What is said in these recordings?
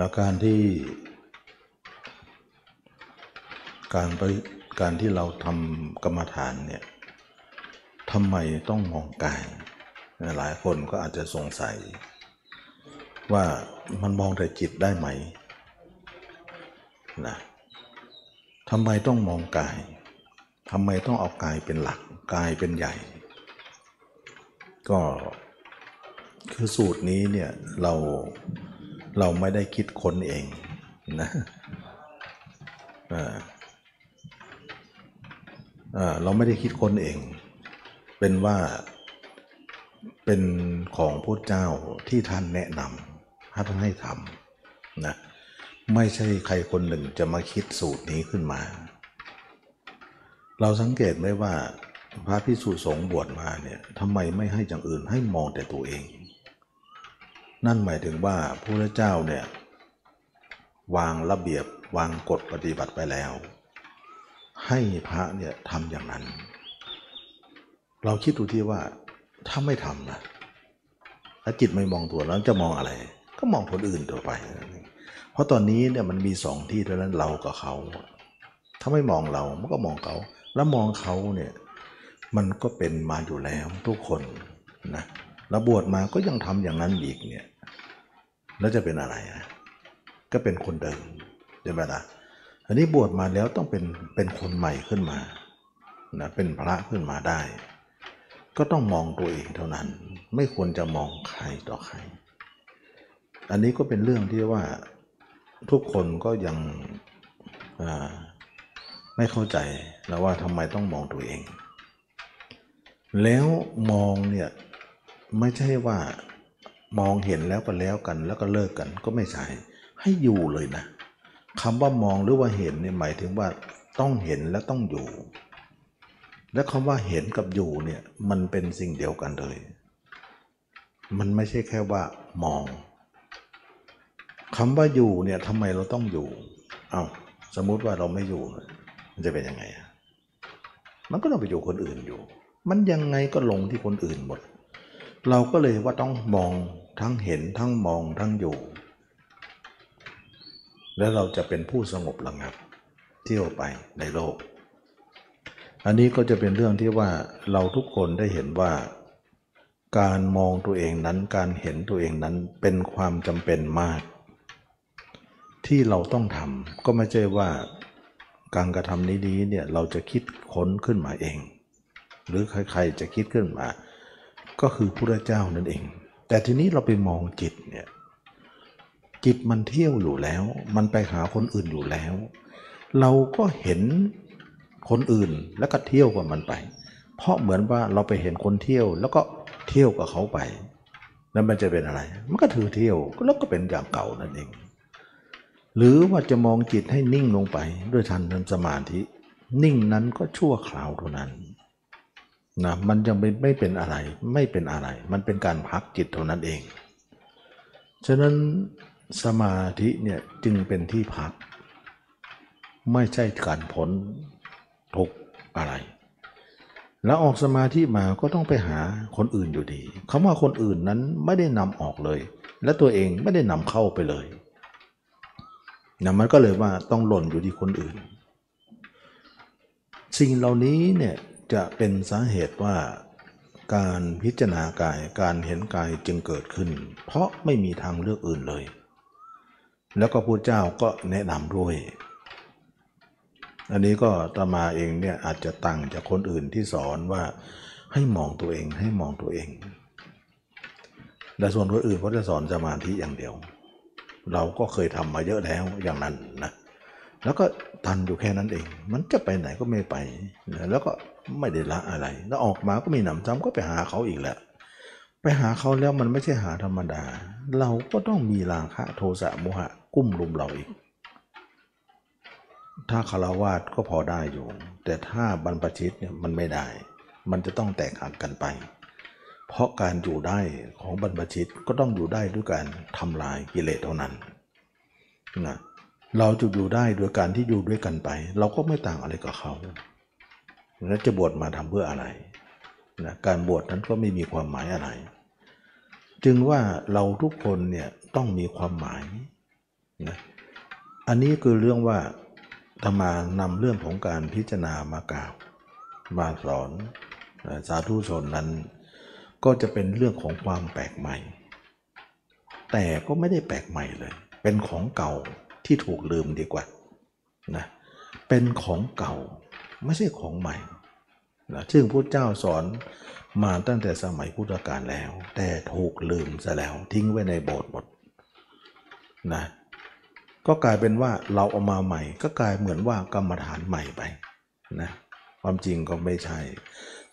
อาการที่การไปการที่เราทำกรรมฐานเนี่ยทำไมต้องมองกาย หลายคนก็อาจจะสงสัย ว่ามันมองแต่จิตได้ไหมนะทำไมต้องมองกายทำไมต้องเอากายเป็นหลักกายเป็นใหญ่ ก็คือสูตรนี้เนี่ยเรา เราไม่ได้คิดค้นเองนะอ่าเราไม่ได้คิดค้นเอง เป็นว่าเป็นของพระเจ้าที่ท่านแนะนำท่านให้ทำนะไม่ใช่ใครคนหนึ่งจะมาคิดสูตรนี้ขึ้นมา เราสังเกตไหมว่าพระพิสุสงฆ์บวชมาเนี่ยทำไมไม่ให้อย่างอื่นให้มองแต่ตัวเอง นั่นหมายถึงว่าพระเจ้าเนี่ยวางระเบียบวางกฎปฏิบัติไปแล้ว ให้พระเนี่ยทำอย่างนั้น เราคิดดูที่ว่าถ้าไม่ทำนะถ้าจิตไม่มองตัวแล้วจะมองอะไร ก็มองคนอื่นตัวไป เพราะตอนนี้เนี่ยมันมีสองที่เท่านั้นเรากับเขา ถ้าไม่มองเรา มันก็มองเขา แล้วมองเขาเนี่ยมันก็เป็นมาอยู่แล้วทุกคนนะแล้วบวชมาก็ยังทำอย่างนั้นอีกเนี่ย แล้วจะเป็นอะไรอะก็เป็นคนเดิมใช่ไหมล่ะอันนี้บวชมาแล้วต้องเป็นเป็นคนใหม่ขึ้นมานะเป็นพระขึ้นมาได้ ก็ต้องมองตัวเองเท่านั้น ไม่ควรจะมองใครต่อใคร อันนี้ก็เป็นเรื่องที่ว่าทุกคนก็ยังไม่เข้าใจแล้วว่าทำไมต้องมองตัวเอง แล้วมองเนี่ยไม่ใช่ว่า มองเห็นแล้วก็แล้วกัน แล้วก็เลิกกันก็ไม่ใช่ให้อยู่เลยนะคำว่ามองหรือว่าเห็นเนี่ยหมายถึงว่าต้องเห็นและต้องอยู่ และคำว่าเห็นกับอยู่เนี่ยมันเป็นสิ่งเดียวกันเลย มันไม่ใช่แค่ว่ามองคำว่าอยู่เนี่ยทำไมเราต้องอยู่เอา้าสมมุติว่าเราไม่อยู่ มันจะเป็นยังไง มันก็ต้องไปอยู่คนอื่นอยู่ มันยังไงก็ลงที่คนอื่นหมด เราก็เลยว่าต้องมอง ทั้งเห็นทั้งมองทั้งอยู่ แล้วเราจะเป็นผู้สงบระงับ เที่ยวไปในโลก อันนี้ก็จะเป็นเรื่องที่ว่าเราทุกคนได้เห็นว่า การมองตัวเองนั้นการเห็นตัวเองนั้นเป็นความจำเป็นมาก ที่เราต้องทำก็ไม่ใช่ว่าการกระทำนี้นี้เนี่ยเราจะคิดค้นขึ้นมาเอง หรือใครๆจะคิดขึ้นมา ก็คือพระเจ้านั่นเอง แต่ทีนี้เราไปมองจิตเนี่ยจิตมันเที่ยวอยู่แล้ว มันไปหาคนอื่นอยู่แล้ว เราก็เห็นคนอื่นแล้วก็เที่ยวกับมันไป เพราะเหมือนว่าเราไปเห็นคนเที่ยวแล้วก็เที่ยวกับเขาไป แล้วมันจะเป็นอะไร มันก็ถือเที่ยวแล้วก็เป็นอย่างเก่านั่นเอง หรือว่าจะมองจิตให้นิ่งลงไปด้วยทันทันสมาธิ นิ่งนั้นก็ชั่วคราวเท่านั้น นะมันยังไม่ไม่เป็นอะไรไม่เป็นอะไร มันเป็นการพักจิตเท่านั้นเอง ฉะนั้นสมาธิเนี่ยจึงเป็นที่พัก ไม่ใช่การพ้นทุกอะไร แล้วออกสมาธิมาก็ต้องไปหาคนอื่นอยู่ดีคำว่าคนอื่นนั้นไม่ได้นำออกเลย และตัวเองไม่ได้นำเข้าไปเลยนะมันก็เลยว่าต้องหล่นอยู่ที่คนอื่น สิ่งเหล่านี้เนี่ย จะเป็นสาเหตุว่าการพิจารณากายการเห็นกายจึงเกิดขึ้น เพราะไม่มีทางเลือกอื่นเลย แล้วก็พระเจ้าก็แนะนำด้วย อันนี้ก็ตมาเองเนี่ยอาจจะต่างจากคนอื่นที่สอนว่าให้มองตัวเองให้มองตัวเองแต่ส่วนคนอื่นเขาจะสอนสมาธิอย่างเดียว เราก็เคยทำมาเยอะแล้วอย่างนั้นนะแล้วก็ทันอยู่แค่นั้นเอง มันจะไปไหนก็ไม่ไปนะแล้วก็ ไม่ได้ละอะไร แล้วออกมาก็มีหนำซ้ำก็ไปหาเขาอีกแหละ ไปหาเขาแล้วมันไม่ใช่หาธรรมดา เราก็ต้องมีราคะโทสะโมหะกุ้มลุมเราอีก ถ้าคารวาสก็พอได้อยู่ แต่ถ้าบรรพชิตเนี่ยมันไม่ได้ มันจะต้องแตกหักกันไป เพราะการอยู่ได้ของบรรพชิตก็ต้องอยู่ได้ด้วยการทำลายกิเลสเท่านั้นนะเราจะอยู่ได้โดยการที่อยู่ด้วยกันไป เราก็ไม่ต่างอะไรกับเขา แล้วจะบวชมาทำเพื่ออะไรนะการบวชนั้นก็ไม่มีความหมายอะไร จึงว่าเราทุกคนเนี่ยต้องมีความหมายนะอันนี้คือเรื่องว่าธรรมานำเรื่องของการพิจารณามากล่าวมาสอนสาธุชนนั้น ก็จะเป็นเรื่องของความแปลกใหม่ แต่ก็ไม่ได้แปลกใหม่เลย เป็นของเก่าที่ถูกลืมดีกว่านะเป็นของเก่า ไม่ใช่ของใหม่นะซึ่งพระเจ้าสอนมาตั้งแต่สมัยพุทธกาลแล้ว แต่ถูกลืมซะแล้วทิ้งไว้ในโบสถ์หมดนะก็กลายเป็นว่าเราเอามาใหม่ ก็กลายเหมือนว่ากรรมฐานใหม่ไปนะความจริงก็ไม่ใช่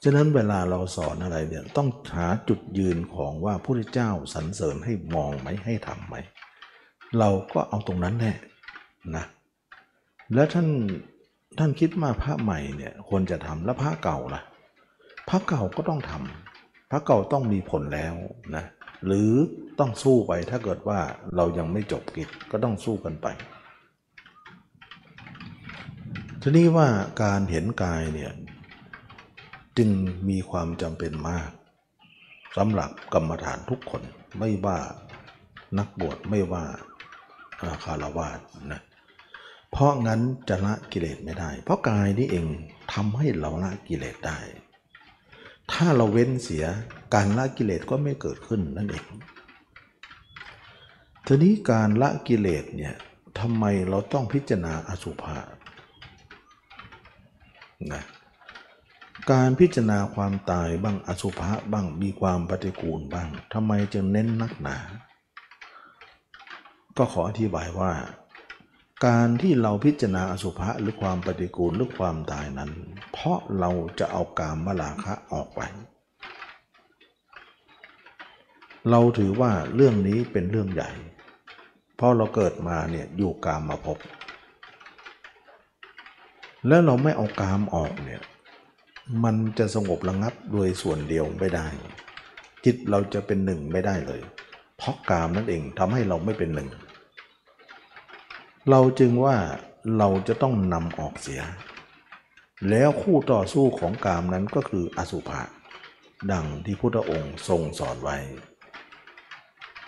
ฉะนั้นเวลาเราสอนอะไรเนี่ยต้องหาจุดยืนของว่าพระพุทธเจ้าสรรเสริญให้มองไหมให้ทำไหม เราก็เอาตรงนั้นแน่นะ แล้วท่าน ท่านคิดมาพระใหม่เนี่ยควรจะทำแล้วพระเก่าล่ะ พระเก่าก็ต้องทำพระเก่าต้องมีผลแล้วนะหรือต้องสู้ไปถ้าเกิดว่าเรายังไม่จบกิจก็ต้องสู้กันไป ทีนี้ว่าการเห็นกายเนี่ยจึงมีความจำเป็นมากสำหรับกรรมฐานทุกคนไม่ว่านักบวชไม่ว่าอาคารวาสนะ เพราะงั้นจะละกิเลสไม่ได้ เพราะกายนี่เองทำให้เราละกิเลสได้ ถ้าเราเว้นเสียการละกิเลสก็ไม่เกิดขึ้นนั่นเองทีนี้การละกิเลสเนี่ยทำไมเราต้องพิจารณาอสุภะนะการพิจารณาความตายบ้างอสุภะบ้างมีความปฏิกูลบ้างทำไมจึงเน้นนักหนา ก็ขออธิบายว่า การที่เราพิจารณาอสุภะหรือความปฏิกูลหรือความตายนั้น เพราะเราจะเอากามมลาคะออกไป เราถือว่าเรื่องนี้เป็นเรื่องใหญ่ เพราะเราเกิดมาเนี่ยอยู่กามมาพบ แล้วเราไม่เอากามออกเนี่ยมันจะสงบระงับโดยส่วนเดียวไม่ได้ จิตเราจะเป็นหนึ่งไม่ได้เลย เพราะกามนั่นเองทำให้เราไม่เป็นหนึ่ง เราจึงว่าเราจะต้องนำออกเสีย แล้วคู่ต่อสู้ของกามนั้นก็คืออสุภะดังที่พุทธองค์ทรงสอนไว้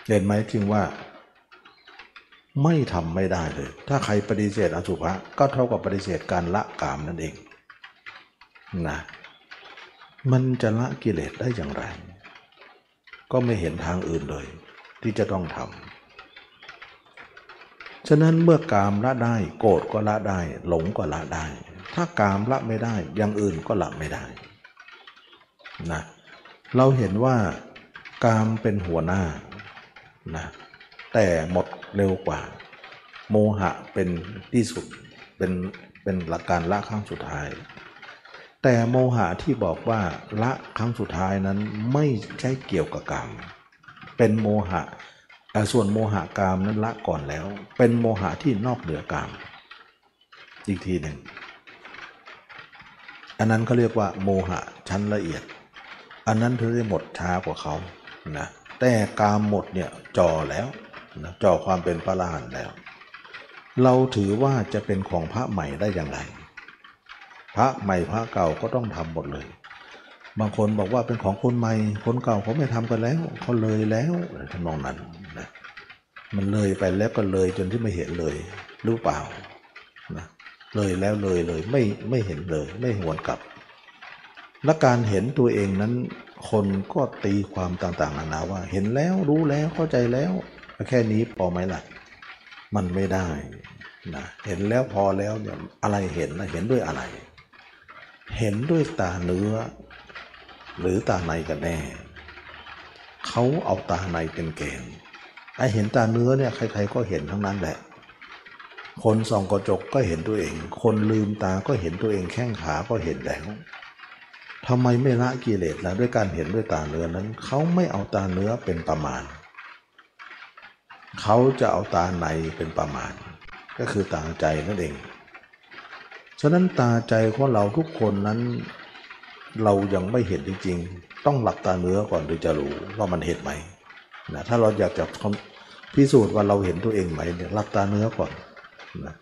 เห็นไหมจึงว่า ไม่ทำไม่ได้เลย ถ้าใครปฏิเสธอสุภะก็เท่ากับปฏิเสธการละกามนั่นเองนะมันจะละกิเลสได้อย่างไร ก็ไม่เห็นทางอื่นเลย ที่จะต้องทำ ฉะนั้นเมื่อกามละได้ โกรธก็ละได้ หลงก็ละได้ ถ้ากามละไม่ได้อย่างอื่นก็ละไม่ได้นะเราเห็นว่ากามเป็นหัวหน้านะแต่หมดเร็วกว่า โมหะเป็นที่สุดเป็นเป็นหลักการละครั้งสุดท้าย แต่โมหะที่บอกว่าละครั้งสุดท้ายนั้นไม่ใช่เกี่ยวกับกรรมเป็นโมหะ ส่วนโมหะกามนั้นละก่อนแล้ว เป็นโมหะที่นอกเหนือกาม อีกทีหนึ่ง อันนั้นเขาเรียกว่า โมหะชั้นละเอียด อันนั้นเธอได้หมดช้ากว่าเขานะแต่กามหมดเนี่ยจ่อแล้วนะจ่อความเป็นพระอรหันต์แล้ว เราถือว่าจะเป็นของพระใหม่ได้อย่างไร พระใหม่พระเก่าก็ต้องทำหมดเลย บางคนบอกว่าเป็นของคนใหม่ คนเก่าเขาไม่ทำกันแล้วเขาเลยแล้วทำนองนั้นนะมันเลยไปแล้วก็เลยจนที่ไม่เห็นเลยหรือเปล่านะเลยแล้วเลยเลยไม่ไม่เห็นเลย ไม่หวนกลับ และการเห็นตัวเองนั้น คนก็ตีความต่างๆนานาว่า เห็นแล้วรู้แล้วเข้าใจแล้ว แค่นี้พอไหมล่ะ มันไม่ได้นะเห็นแล้วพอแล้วเนี่ยอะไรเห็นนะเห็นด้วยอะไร เห็นด้วยตาเนื้อ หรือตาในกันแน่ เขาเอาตาในเป็นเกณฑ์ไอเห็นตาเนื้อเนี่ยใครๆก็เห็นทั้งนั้นแหละ คนส่องกระจกก็เห็นตัวเอง คนลืมตาก็เห็นตัวเองแข้งขาก็เห็นแล้วทำไมไม่ละกิเลสล่ะด้วยการเห็นด้วยตาเนื้อนั้น เขาไม่เอาตาเนื้อเป็นประมาณ เขาจะเอาตาในเป็นประมาณ ก็คือตาใจนั่นเอง ฉะนั้นตาใจของเราทุกคนนั้น เรายังไม่เห็นจริงๆ ต้องหลับตาเนื้อก่อนถึงจะรู้ว่ามันเห็นไหมนะถ้าเราอยากจะพิสูจน์ว่าเราเห็นตัวเองไหมเนี่ยหลับตาเนื้อก่อนนะ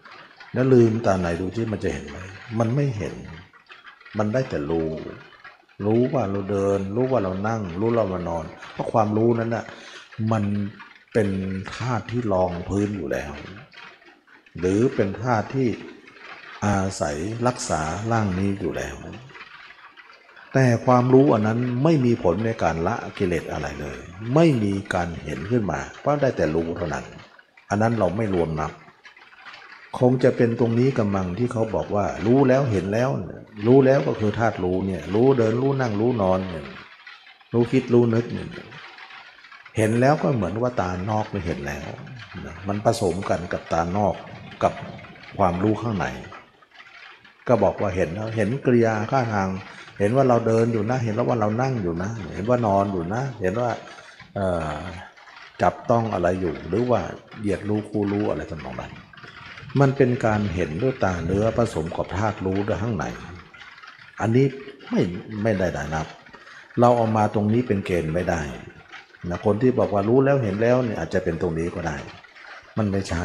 แล้วลืมตาไหนดูที่มันจะเห็นไหมมันไม่เห็น มันได้แต่รู้ รู้ว่าเราเดิน รู้ว่าเรานั่ง รู้เรามานอน เพราะความรู้นั้นน่ะมันเป็นธาตุที่รองพื้นอยู่แล้ว หรือเป็นธาตุที่อาศัยรักษาร่างนี้อยู่แล้ว แต่ความรู้อันนั้นไม่มีผลในการละกิเลสอะไรเลย ไม่มีการเห็นขึ้นมาเพราะได้แต่รู้เท่านั้น อันนั้นเราไม่รวมนับ คงจะเป็นตรงนี้กำลังที่เขาบอกว่า รู้แล้วเห็นแล้ว รู้แล้วก็คือธาตุรู้เนี่ย รู้เดินรู้นั่งรู้นอนเนี่ยรู้คิดรู้นึกเนี่ยเห็นแล้วก็เหมือนว่าตานอกไม่เห็นแล้ว มันผสมกันกับตานอกกับความรู้ข้างในก็บอกว่าเห็นแล้วเห็นกริยาข้าทาง เห็นว่าเราเดินอยู่นะ เห็นแล้วว่าเรานั่งอยู่นะ เห็นว่านอนอยู่นะ เห็นว่าจับต้องอะไรอยู่ หรือว่าเหยียดรู้คู่รู้อะไรต่างๆนั้นมันเป็นการเห็นด้วยตาเนื้อผสมกับธาตุรู้ด้วยข้างในอันนี้ไม่ไม่ได้ได้นับ เราเอามาตรงนี้เป็นเกณฑ์ไม่ได้นะคนที่บอกว่ารู้แล้วเห็นแล้วเนี่ยอาจจะเป็นตรงนี้ก็ได้ มันไม่ใช่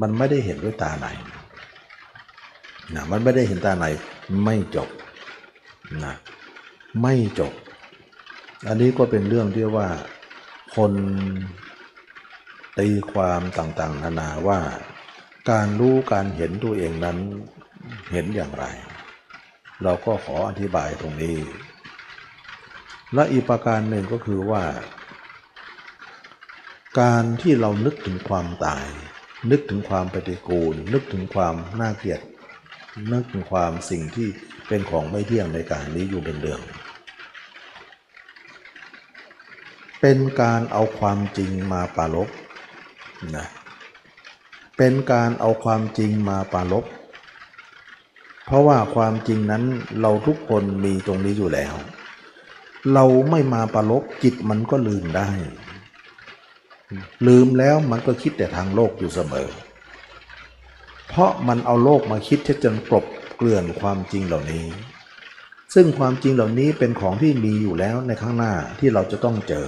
มันไม่ได้เห็นด้วยตาไหนนะมันไม่ได้เห็นตาไหนไม่จบ นะไม่จบ อันนี้ก็เป็นเรื่องที่ว่าคนตีความต่างๆนานาว่า การรู้การเห็นตัวเองนั้นเห็นอย่างไร เราก็ขออธิบายตรงนี้ และอีกประการหนึ่งก็คือว่า การที่เรานึกถึงความตาย นึกถึงความปฏิกูล นึกถึงความน่าเกลียดนึกถึงความสิ่งที่ เป็นของไม่เที่ยงในการนี้อยู่เป็นเรื่อง เป็นการเอาความจริงมาปารบนะเป็นการเอาความจริงมาปารบเพราะว่าความจริงนั้นเราทุกคนมีตรงนี้อยู่แล้ว เราไม่มาปารบจิตมันก็ลืมได้ ลืมแล้วมันก็คิดแต่ทางโลกอยู่เสมอ เพราะมันเอาโลกมาคิดที่จนกลบ เกลื่อนความจริงเหล่านี้ ซึ่งความจริงเหล่านี้เป็นของที่มีอยู่แล้วในข้างหน้าที่เราจะต้องเจอ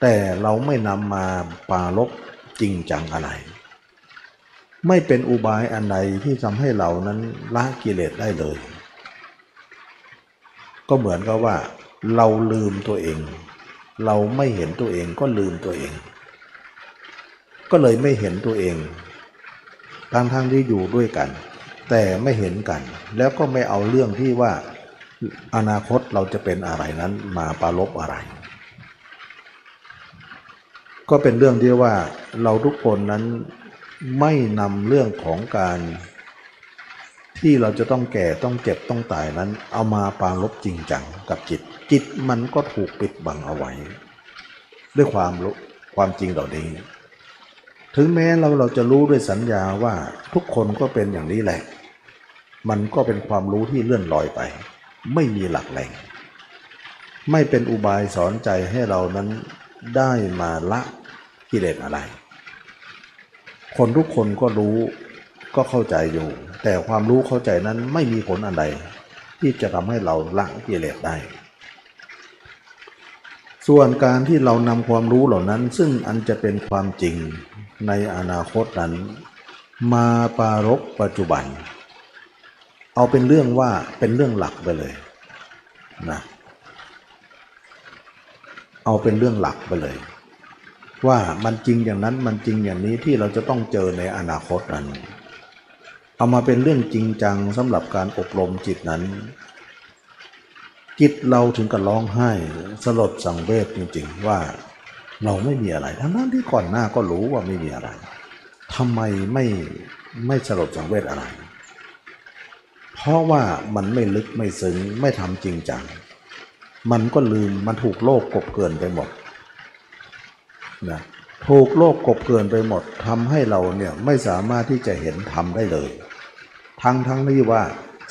แต่เราไม่นำมาปารบจริงจังอะไร ไม่เป็นอุบายอันใดที่ทำให้เรานั้นละกิเลสได้เลย ก็เหมือนกับว่า เราลืมตัวเอง เราไม่เห็นตัวเองก็ลืมตัวเอง ก็เลยไม่เห็นตัวเองทั้งทั้งที่อยู่ด้วยกัน แต่ไม่เห็นกัน แล้วก็ไม่เอาเรื่องที่ว่าอนาคตเราจะเป็นอะไรนั้นมาปรารบอะไร ก็เป็นเรื่องที่ว่าเราทุกคนนั้นไม่นำเรื่องของการที่เราจะต้องแก่ต้องเจ็บต้องตายนั้น เอามาปรารบจริงจังกับจิต จิตมันก็ถูกปิดบังเอาไว้ ด้วยความรู้ความจริงเหล่านี้ ถึงแม้เราเราจะรู้ด้วยสัญญาว่าทุกคนก็เป็นอย่างนี้แหละ มันก็เป็นความรู้ที่เลื่อนลอยไป ไม่มีหลักแหล่ง ไม่เป็นอุบายสอนใจให้เรานั้นได้มาละกิเลสอะไร คนทุกคนก็รู้ก็เข้าใจอยู่ แต่ความรู้เข้าใจนั้นไม่มีผลอันใดที่จะทำให้เราละกิเลสได้ ส่วนการที่เรานำความรู้เหล่านั้น ซึ่งอันจะเป็นความจริงในอนาคตนั้น มาปารบปัจจุบัน เอาเป็นเรื่องว่าเป็นเรื่องหลักไปเลยนะเอาเป็นเรื่องหลักไปเลย ว่ามันจริงอย่างนั้นมันจริงอย่างนี้ที่เราจะต้องเจอในอนาคตนั้น เอามาเป็นเรื่องจริงจังสำหรับการอบรมจิตนั้น จิตเราถึงกับร้องไห้สลดสังเวชจริงๆว่าเราไม่มีอะไร ทั้งนั้นที่ก่อนหน้าก็รู้ว่าไม่มีอะไรทำไมไม่ไม่สลดสังเวชอะไร เพราะว่ามันไม่ลึกไม่ซึ้งไม่ทำจริงจัง มันก็ลืมมันถูกโลกกบเกินไปหมดนะถูกโลกกบเกินไปหมดทำให้เราเนี่ยไม่สามารถที่จะเห็นธรรมได้เลย ทั้งทั้งที่ว่า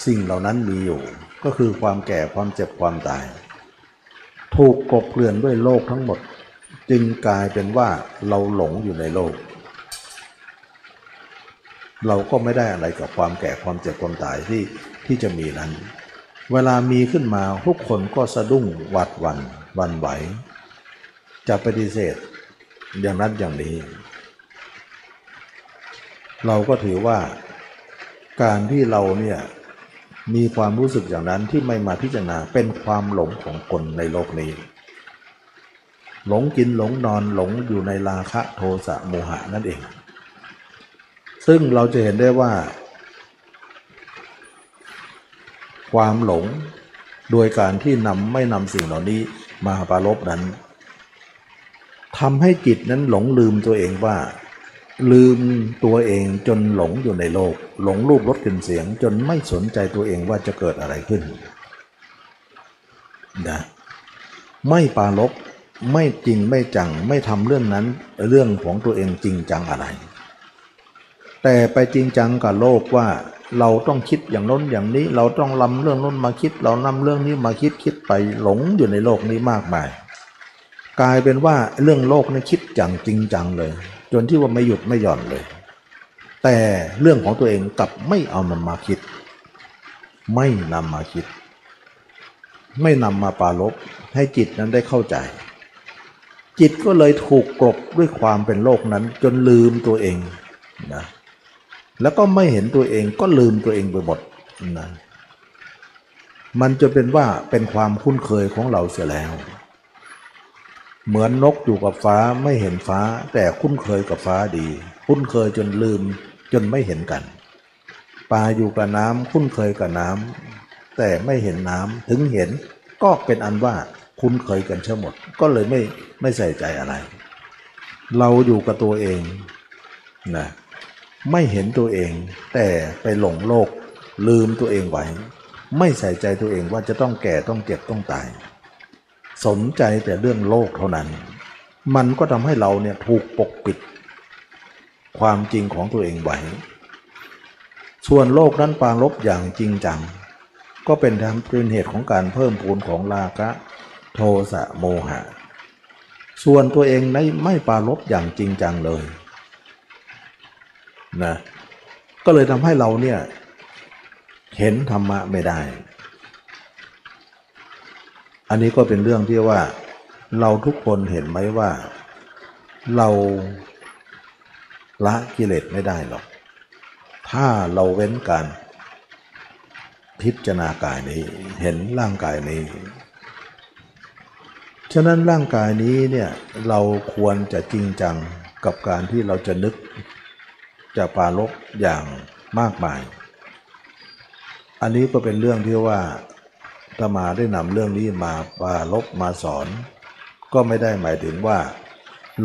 สิ่งเหล่านั้นมีอยู่ ก็คือความแก่ความเจ็บความตาย ถูกกบเกลื่อนด้วยโลกทั้งหมด จึงกลายเป็นว่าเราหลงอยู่ในโลก เราก็ไม่ได้อะไรกับความแก่ความเจ็บความตายที่ที่จะมีนั้น เวลามีขึ้นมาทุกคนก็สะดุ้งหวาดวันวันไหว จะปฏิเสธอย่างนั้นอย่างนี้ เราก็ถือว่าการที่เราเนี่ยมีความรู้สึกอย่างนั้นที่ไม่มาพิจารณาเป็นความหลงของคนในโลกนี้ หลงกินหลงนอนหลงอยู่ในราคะโทสะโมหะนั่นเอง ซึ่งเราจะเห็นได้ว่า ความหลงโดยการที่นำไม่นำสิ่งเหล่านี้มาปรารบนั้นทำให้จิตนั้นหลงลืมตัวเองว่า ลืมตัวเองจนหลงอยู่ในโลก หลงรูปรสกลิ่นเสียง จนไม่สนใจตัวเองว่าจะเกิดอะไรขึ้นนะไม่ปารบไม่จริงไม่จังไม่ทำเรื่องนั้นเรื่องของตัวเองจริงจังอะไร แต่ไปจริงจังกับโลกว่าเราต้องคิดอย่างน้นอย่างนี้ เราต้องลำเรื่องน้นมาคิด เรานำเรื่องนี้มาคิดคิดไปหลงอยู่ในโลกนี้มากมาย กลายเป็นว่าเรื่องโลกนี่คิดจังจริงจังเลย จนที่ว่าไม่หยุดไม่หย่อนเลย แต่เรื่องของตัวเองกลับไม่เอามันมาคิด ไม่นำมาคิด ไม่นำมาปรารบให้จิตนั้นได้เข้าใจ จิตก็เลยถูกกลบด้วยความเป็นโลกนั้น จนลืมตัวเองนะ แล้วก็ไม่เห็นตัวเองก็ลืมตัวเองไปหมดนะมันจะเป็นว่าเป็นความคุ้นเคยของเราเสียแล้ว เหมือนนกอยู่กับฟ้าไม่เห็นฟ้า แต่คุ้นเคยกับฟ้าดี คุ้นเคยจนลืมจนไม่เห็นกันปลาอยู่กับน้ำคุ้นเคยกับน้ำแต่ไม่เห็นน้ำถึงเห็นก็เป็นอันว่าคุ้นเคยกันเช่หมด ก็เลยไม่ไม่ใส่ใจอะไร เราอยู่กับตัวเองนะ ไม่เห็นตัวเอง แต่ไปหลงโลก ลืมตัวเองไว้ ไม่ใส่ใจตัวเองว่าจะต้องแก่ต้องเจ็บต้องตาย สนใจแต่เรื่องโลกเท่านั้น มันก็ทำให้เราเนี่ยถูกปกปิด ความจริงของตัวเองไว้ส่วนโลกนั้นปรารบอย่างจริงจัง ก็เป็นทำเป็นเหตุของการเพิ่มพูนของราคะโทสะโมหะ ส่วนตัวเองไม่ไม่ปรารบอย่างจริงจังเลย นะก็เลยทำให้เราเนี่ยเห็นธรรมะไม่ได้ อันนี้ก็เป็นเรื่องที่ว่า เราทุกคนเห็นไหมว่า เราละกิเลสไม่ได้หรอก ถ้าเราเว้นการพิจารณากายนี้เห็นร่างกายนี้ ฉะนั้นร่างกายนี้เนี่ยเราควรจะจริงจังกับการที่เราจะนึก จะปรารบอย่างมากมาย อันนี้ก็เป็นเรื่องที่ว่าธรรมาได้นำเรื่องนี้มาปรารบมาสอน ก็ไม่ได้หมายถึงว่า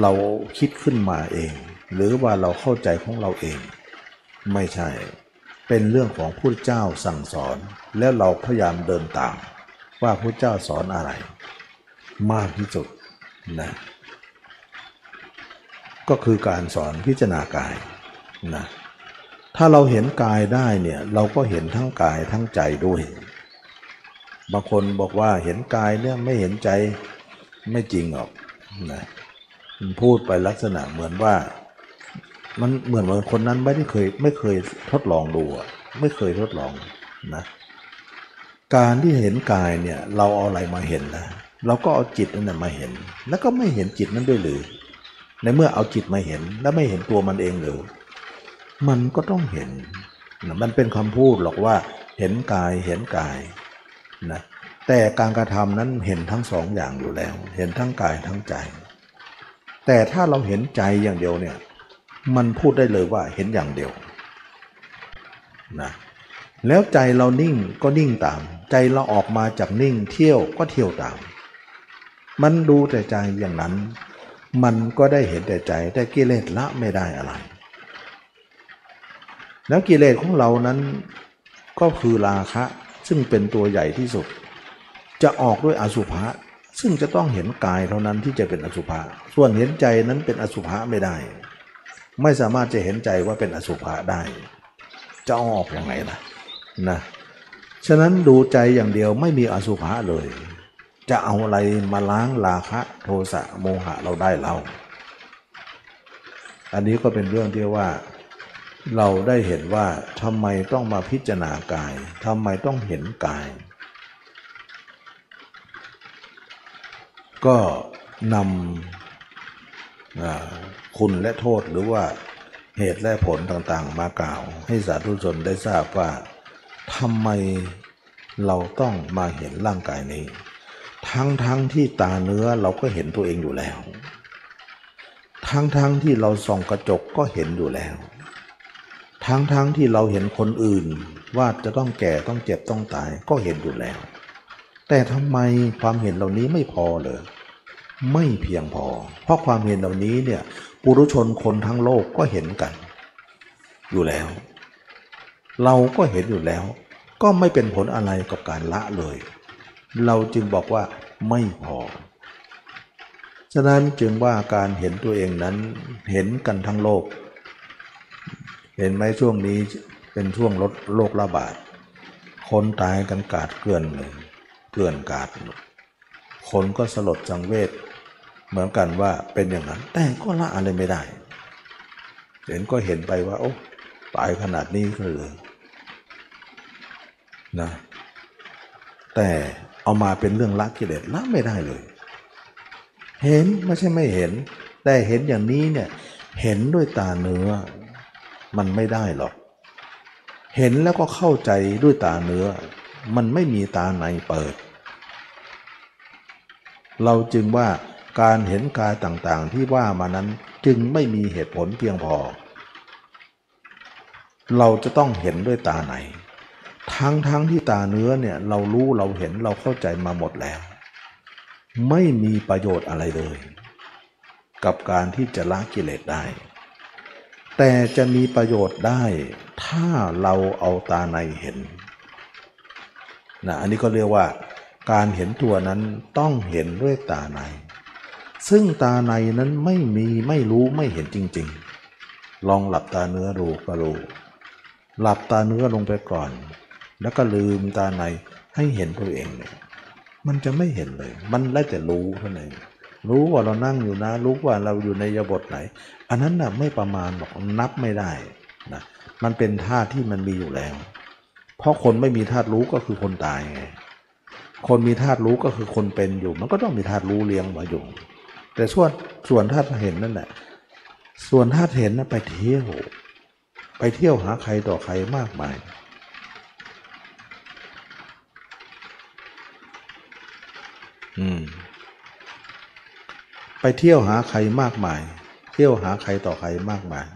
เราคิดขึ้นมาเอง หรือว่าเราเข้าใจของเราเอง ไม่ใช่ เป็นเรื่องของผู้เจ้าสั่งสอน แล้วเราพยายามเดินตาม ว่าผู้เจ้าสอนอะไร มากที่สุดนะก็คือการสอนพิจารณากาย นะถ้าเราเห็นกายได้เนี่ยเราก็เห็นทั้งกายทั้งใจด้วย บางคนบอกว่าเห็นกายเนี่ยไม่เห็นใจไม่จริงหรอกนะพูดไปลักษณะเหมือนว่า มันเหมือนว่าคนนั้นไม่ได้เคยไม่เคยทดลองดูอะไม่เคยทดลองนะการที่เห็นกายเนี่ยเราเอาอะไรมาเห็นนะเราก็เอาจิตนั่นมาเห็น แล้วก็ไม่เห็นจิตนั้นด้วยหรือในเมื่อเอาจิตมาเห็น แล้วไม่เห็นตัวมันเองหรือ มันก็ต้องเห็นนะมันเป็นคำพูดหรอกว่าเห็นกายเห็นกายนะแต่การกระทำนั้นเห็นทั้งสองอย่างอยู่แล้ว เห็นทั้งกายทั้งใจ แต่ถ้าเราเห็นใจอย่างเดียวเนี่ยมันพูดได้เลยว่าเห็นอย่างเดียวนะแล้วใจเรานิ่งก็นิ่งตาม ใจเราออกมาจากนิ่งเที่ยวก็เที่ยวตาม มันดูแต่ใจอย่างนั้น มันก็ได้เห็นแต่ใจแต่กิเลสละไม่ได้อะไร แล้วกิเลสของเรานั้นก็คือราคะ ซึ่งเป็นตัวใหญ่ที่สุด จะออกด้วยอสุภะซึ่งจะต้องเห็นกายเท่านั้นที่จะเป็นอสุภะส่วนเห็นใจนั้นเป็นอสุภะไม่ได้ ไม่สามารถจะเห็นใจว่าเป็นอสุภะได้ จะออกอยังไงล่ะนะฉะนั้นดูใจอย่างเดียวไม่มีอสุภะเลย จะเอาอะไรมาล้างราคะโทสะโมหะเราได้เรา อันนี้ก็เป็นเรื่องที่ว่า เราได้เห็นว่าทำไมต้องมาพิจารณากายทำไมต้องเห็นกาย ก็นำคุณและโทษหรือว่าเหตุและผลต่างๆ มากล่าว ให้สาธุชนได้ทราบว่าทำไมเราต้องมาเห็นร่างกายนี้ ทั้งทั้งที่ตาเนื้อเราก็เห็นตัวเองอยู่แล้ว ทั้งทั้งที่เราส่องกระจกก็เห็นอยู่แล้ว ทั้งทั้งที่เราเห็นคนอื่นว่าจะต้องแก่ต้องเจ็บต้องตายก็เห็นอยู่แล้ว แต่ทำไมความเห็นเหล่านี้ไม่พอเลยไม่เพียงพอ เพราะความเห็นเหล่านี้เนี่ยปุรุชนคนทั้งโลกก็เห็นกัน อยู่แล้ว เราก็เห็นอยู่แล้ว ก็ไม่เป็นผลอะไรกับการละเลย เราจึงบอกว่าไม่พอ ฉะนั้นจึงว่าการเห็นตัวเองนั้นเห็นกันทั้งโลก เห็นไหมช่วงนี้เป็นช่วงลดโรคระบาด คนตายกันกาดเกลื่อนเลยเกลื่อนกาด คนก็สลดสังเวชเหมือนกันว่าเป็นอย่างนั้น แต่ก็ละอะไรไม่ได้ เห็นก็เห็นไปว่า โอ้ตายขนาดนี้ก็เลยนะแต่เอามาเป็นเรื่องละกิเลสละไม่ได้เลย เห็นไม่ใช่ไม่เห็น แต่เห็นอย่างนี้เนี่ย เห็นด้วยตาเนื้อ มันไม่ได้หรอก เห็นแล้วก็เข้าใจด้วยตาเนื้อ มันไม่มีตาในเปิด เราจึงว่าการเห็นกายต่างๆที่ว่ามานั้นจึงไม่มีเหตุผลเพียงพอ เราจะต้องเห็นด้วยตาไหน ทั้งทั้งที่ตาเนื้อเนี่ยเรารู้เราเห็นเราเข้าใจมาหมดแล้ว ไม่มีประโยชน์อะไรเลย กับการที่จะละกิเลสได้ แต่จะมีประโยชน์ได้ถ้าเราเอาตาในเห็นนะอันนี้ก็เรียกว่าการเห็นตัวนั้นต้องเห็นด้วยตาใน ซึ่งตาในนั้นไม่มีไม่รู้ไม่เห็นจริง ๆ ลองหลับตาเนื้อดูก็รู้หลับตาเนื้อลงไปก่อน แล้วก็ลืมตาในให้เห็นตัวเองเนี่ยมันจะไม่เห็นเลย มันได้แต่รู้เท่านั้นเอง รู้ว่าเรานั่งอยู่นะ รู้ว่าเราอยู่ในยบทไหน อันนั้นน่ะไม่ประมาณหรอกนับไม่ได้นะมันเป็นธาตุที่มันมีอยู่แล้ว เพราะคนไม่มีธาตุรู้ก็คือคนตายไงคนมีธาตุรู้ก็คือคนเป็นอยู่ มันก็ต้องมีธาตุรู้เลี้ยงมาอยู่ แต่ส่วนส่วนธาตุเห็นนั่นแหละส่วนธาตุเห็นนะไปเที่ยวไปเที่ยวหาใครต่อใครมากมายอืม ไปเที่ยวหาใครมากมาย เที่ยวหาใครต่อใครมากมาย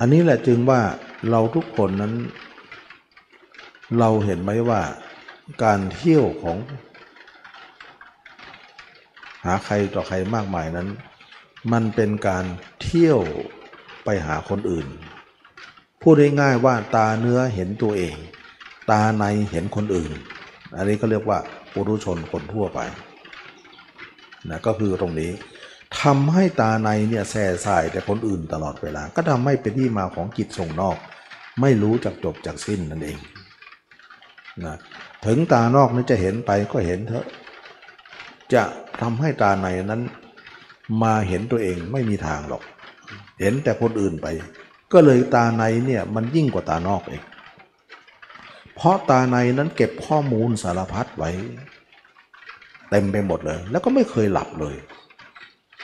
อันนี้แหละจึงว่าเราทุกคนนั้น เราเห็นไหมว่าการเที่ยวของ หาใครต่อใครมากมายนั้น มันเป็นการเที่ยวไปหาคนอื่น พูดง่ายๆว่าตาเนื้อเห็นตัวเอง ตาในเห็นคนอื่น อันนี้ก็เรียกว่าปุถุชนคนทั่วไปนะก็คือตรงนี้ทำให้ตาในเนี่ยแส่สายแต่คนอื่นตลอดเวลา ก็ทำให้เป็นที่มาของจิตส่งนอก ไม่รู้จักจบจากสิ้นนั่นเองนะถึงตานอกนั้นจะเห็นไปก็เห็นเถอะ จะทำให้ตาในนั้นมาเห็นตัวเองไม่มีทางหรอก เห็นแต่คนอื่นไป ก็เลยตาในเนี่ยมันยิ่งกว่าตานอกเอง เพราะตาในนั้นเก็บข้อมูลสารพัดไว้ เต็มไปหมดเลย แล้วก็ไม่เคยหลับเลย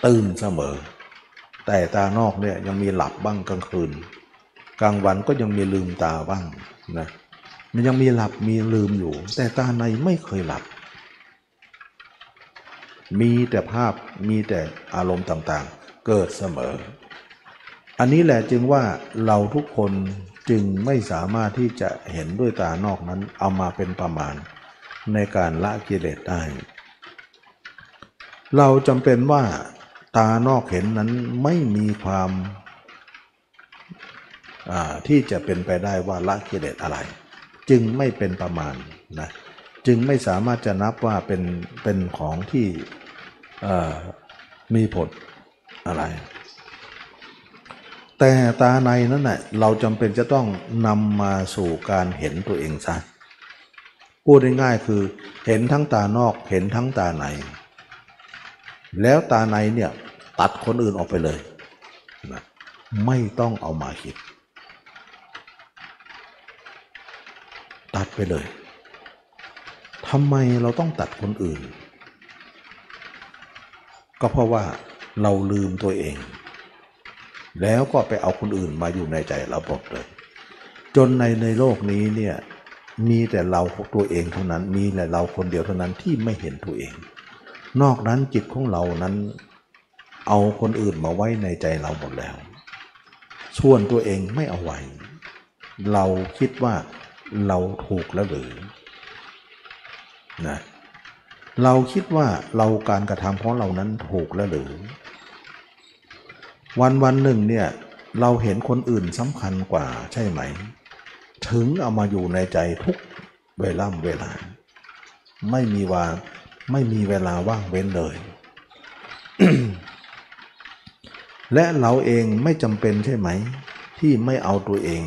ตื่นเสมอ แต่ตานอกเนี่ยยังมีหลับบ้างกลางคืน กลางวันก็ยังมีลืมตาบ้างนะมันยังมีหลับมีลืมอยู่ แต่ตาในไม่เคยหลับ มีแต่ภาพมีแต่อารมณ์ต่างๆ เกิดเสมอ อันนี้แหละจึงว่าเราทุกคน จึงไม่สามารถที่จะเห็นด้วยตานอกนั้นเอามาเป็นประมาณในการละกิเลสได้ เราจำเป็นว่าตานอกเห็นนั้นไม่มีความที่จะเป็นไปได้ว่าละกิเลสอะไร จึงไม่เป็นประมาณนะจึงไม่สามารถจะนับว่าเป็นเป็นของที่มีผลอะไร แต่ตาในนั้นแหละเราจำเป็นจะต้องนำมาสู่การเห็นตัวเองซะพูดง่ายๆคือเห็นทั้งตานอกเห็นทั้งตาใน แล้วตาในเนี่ยตัดคนอื่นออกไปเลยนะไม่ต้องเอามาคิด ตัดไปเลยทำไมเราต้องตัดคนอื่น ก็เพราะว่าเราลืมตัวเอง แล้วก็ไปเอาคนอื่นมาอยู่ในใจเราหมดเลย จนในในโลกนี้เนี่ยมีแต่เราตัวเองเท่านั้นมีแต่เราคนเดียวเท่านั้นที่ไม่เห็นตัวเอง นอกนั้นจิตของเรานั้นเอาคนอื่นมาไว้ในใจเราหมดแล้ว ส่วนตัวเองไม่เอาไว้ เราคิดว่าเราถูกแล้วหรือนะเราคิดว่าเราการกระทำของเรานั้นถูกแล้วหรือ วันวันหนึ่งเนี่ยเราเห็นคนอื่นสำคัญกว่าใช่ไหม ถึงเอามาอยู่ในใจทุกเวลาเวลา ไม่มีวาไม่มีเวลาว่างเว้นเลย และเราเองไม่จำเป็นใช่ไหม ที่ไม่เอาตัวเอง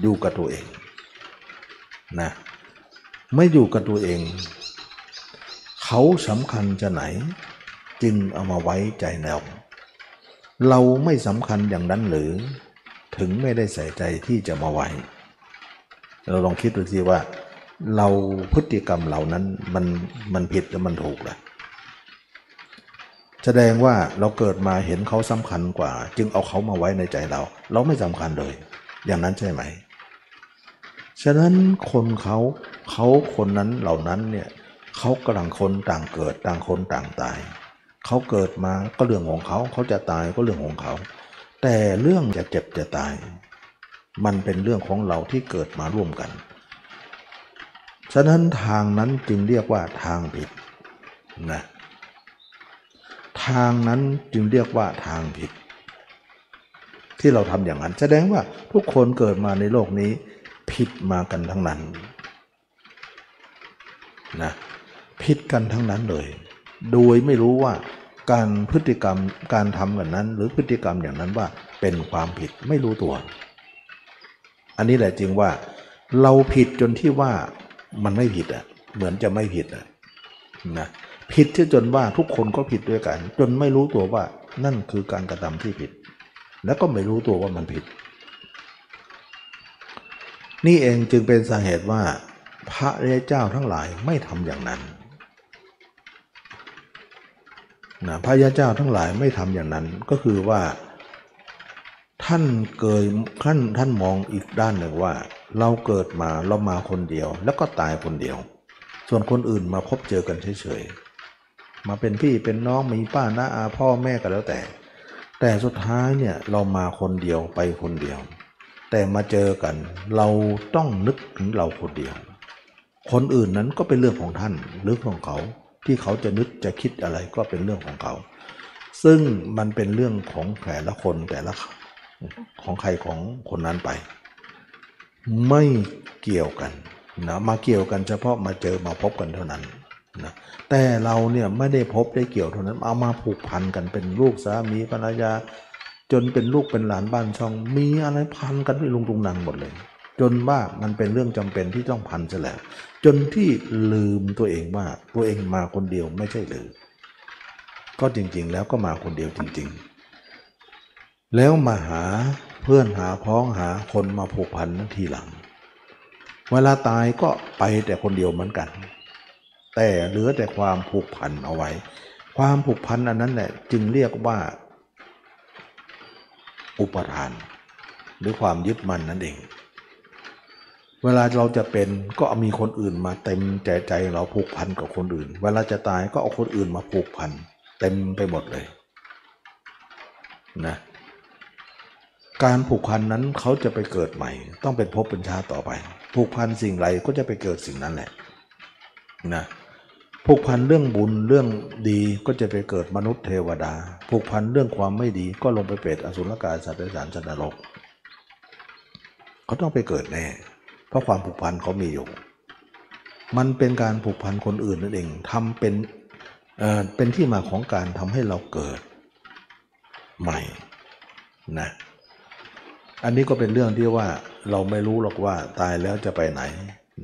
อยู่กับตัวเองนะไม่อยู่กับตัวเอง เขาสำคัญจะไหน จึงเอามาไว้ใจแนว เราไม่สำคัญอย่างนั้นหรือ ถึงไม่ได้ใส่ใจที่จะมาไว้เราลองคิดดูสิว่า เราพฤติกรรมเหล่านั้นมันมันผิดหรือมันถูกล่ะแสดงว่าเราเกิดมาเห็นเขาสำคัญกว่า จึงเอาเขามาไว้ในใจเรา เราไม่สำคัญเลย อย่างนั้นใช่ไหม ฉะนั้นคนเขาเขาคนนั้นเหล่านั้นเนี่ยเขากำลังคนต่างเกิดต่างคนต่างตาย เขาเกิดมาก็เรื่องของเขาเขาจะตายก็เรื่องของเขา แต่เรื่องจะเจ็บจะตาย มันเป็นเรื่องของเราที่เกิดมาร่วมกัน ฉะนั้นทางนั้นจึงเรียกว่าทางผิดนะทางนั้นจึงเรียกว่าทางผิด ที่เราทำอย่างนั้น แสดงว่าทุกคนเกิดมาในโลกนี้ผิดมากันทั้งนั้นนะผิดกันทั้งนั้นเลย โดยไม่รู้ว่าการพฤติกรรมการทำแบบนั้น หรือพฤติกรรมอย่างนั้นว่าเป็นความผิดไม่รู้ตัว อันนี้แหละจริงว่า เราผิดจนที่ว่ามันไม่ผิดอะเหมือนจะไม่ผิดอะนะผิดที่จนว่าทุกคนก็ผิดด้วยกัน จนไม่รู้ตัวว่านั่นคือการกระทำที่ผิด แล้วก็ไม่รู้ตัวว่ามันผิด นี่เองจึงเป็นสาเหตุว่า พระเรเจ้าทั้งหลายไม่ทำอย่างนั้น นะพระยาเจ้าทั้งหลายไม่ทำอย่างนั้นก็คือว่า ท่านเกยท่านท่านมองอีกด้านหนึ่งว่า เราเกิดมาเรามาคนเดียว แล้วก็ตายคนเดียว ส่วนคนอื่นมาพบเจอกันเฉยๆมาเป็นพี่เป็นน้องมีป้าน้าอาพ่อแม่ก็แล้วแต่ แต่สุดท้ายเนี่ยเรามาคนเดียวไปคนเดียว แต่มาเจอกัน เราต้องนึกถึงเราคนเดียว คนอื่นนั้นก็เป็นเรื่องของท่านหรือของเขา ที่เขาจะนึกจะคิดอะไรก็เป็นเรื่องของเขา ซึ่งมันเป็นเรื่องของแต่ละคนแต่ละของใครของคนนั้นไป ไม่เกี่ยวกันนะมาเกี่ยวกันเฉพาะมาเจอมาพบกันเท่านั้นนะแต่เราเนี่ยไม่ได้พบได้เกี่ยวเท่านั้น เอามาผูกพันกันเป็นลูกสามีภรรยา จนเป็นลูกเป็นหลานบ้านช่อง มีอะไรพันกันไปลุงตุงนางหมดเลย จนว่ามันเป็นเรื่องจำเป็นที่ต้องพันซะแล้ว จนที่ลืมตัวเองว่าตัวเองมาคนเดียวไม่ใช่หรือก็จริงๆ แล้วก็มาคนเดียวจริง ๆ แล้วมาหาเพื่อนหาพ้องหาคนมาผูกพันทีหลัง เวลาตายก็ไปแต่คนเดียวเหมือนกัน แต่เหลือแต่ความผูกพันเอาไว้ ความผูกพันอันนั้นแหละจึงเรียกว่า อุปทาน หรือความยึดมั่นนั่นเอง เวลาเราจะเป็นก็มีคนอื่นมาเต็มใจใจเราผูกพันกับคนอื่น เวลาจะตายก็เอาคนอื่นมาผูกพันเต็มไปหมดเลยนะการผูกพันนั้นเขาจะไปเกิดใหม่ ต้องเป็นภพเป็นชาต่อไป ผูกพันสิ่งไรก็จะไปเกิดสิ่งนั้นแหละนะผูกพันเรื่องบุญเรื่องดีก็จะไปเกิดมนุษย์เทวดา ผูกพันเรื่องความไม่ดีก็ลงไปเปรตอสุรกายสัตว์เดรัจฉานสัตว์นรกเขาต้องไปเกิดแน่ เพราะความผูกพันเขามีอยู่ มันเป็นการผูกพันคนอื่นนั่นเองทำเป็นเอ่อเป็นที่มาของการทำให้เราเกิดใหม่นะอันนี้ก็เป็นเรื่องที่ว่าเราไม่รู้หรอกว่าตายแล้วจะไปไหน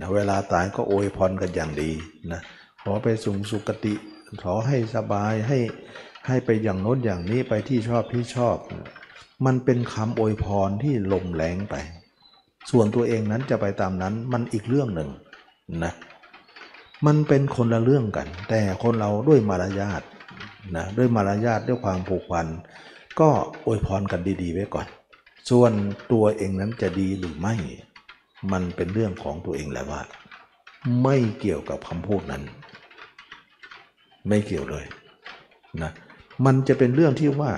นะเวลาตายก็โอยพรกันอย่างดีนะขอไปสูงสุคติขอให้สบายให้ให้ไปอย่างโน้นอย่างนี้ไปที่ชอบที่ชอบ มันเป็นคำโอยพรที่ลมแรงไป ส่วนตัวเองนั้นจะไปตามนั้นมันอีกเรื่องหนึ่งนะมันเป็นคนละเรื่องกัน แต่คนเราด้วยมารยาทนะด้วยมารยาทด้วยความผูกพัน ก็อวยพรกันดีๆ ไว้ก่อน ส่วนตัวเองนั้นจะดีหรือไม่ มันเป็นเรื่องของตัวเองแหละว่า ไม่เกี่ยวกับคำพูดนั้น ไม่เกี่ยวเลยนะมันจะเป็นเรื่องที่ว่า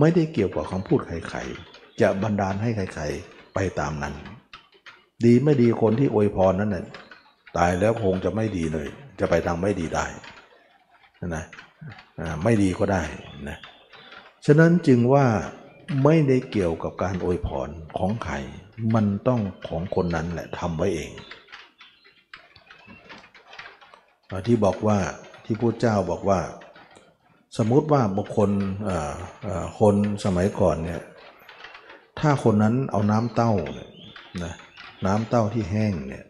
ไม่ได้เกี่ยวกับคำพูดใครๆจะบันดาลให้ใครๆไปตามนั้น ดีไม่ดีคนที่อวยพรนั้นน่ะตายแล้วคงจะไม่ดีเลย จะไปทางไม่ดีได้นะไม่ดีก็ได้นะฉะนั้นจึงว่าไม่ได้เกี่ยวกับการอวยพรของใครมันต้องของคนนั้นแหละทำไว้เองที่บอกว่าที่พุทธเจ้าบอกว่า สมมุติว่าบุคคลคนสมัยก่อนเนี่ยถ้าคนนั้นเอาน้ำเต้าเนี่ยนะ น้ำเต้าที่แห้งเนี่ย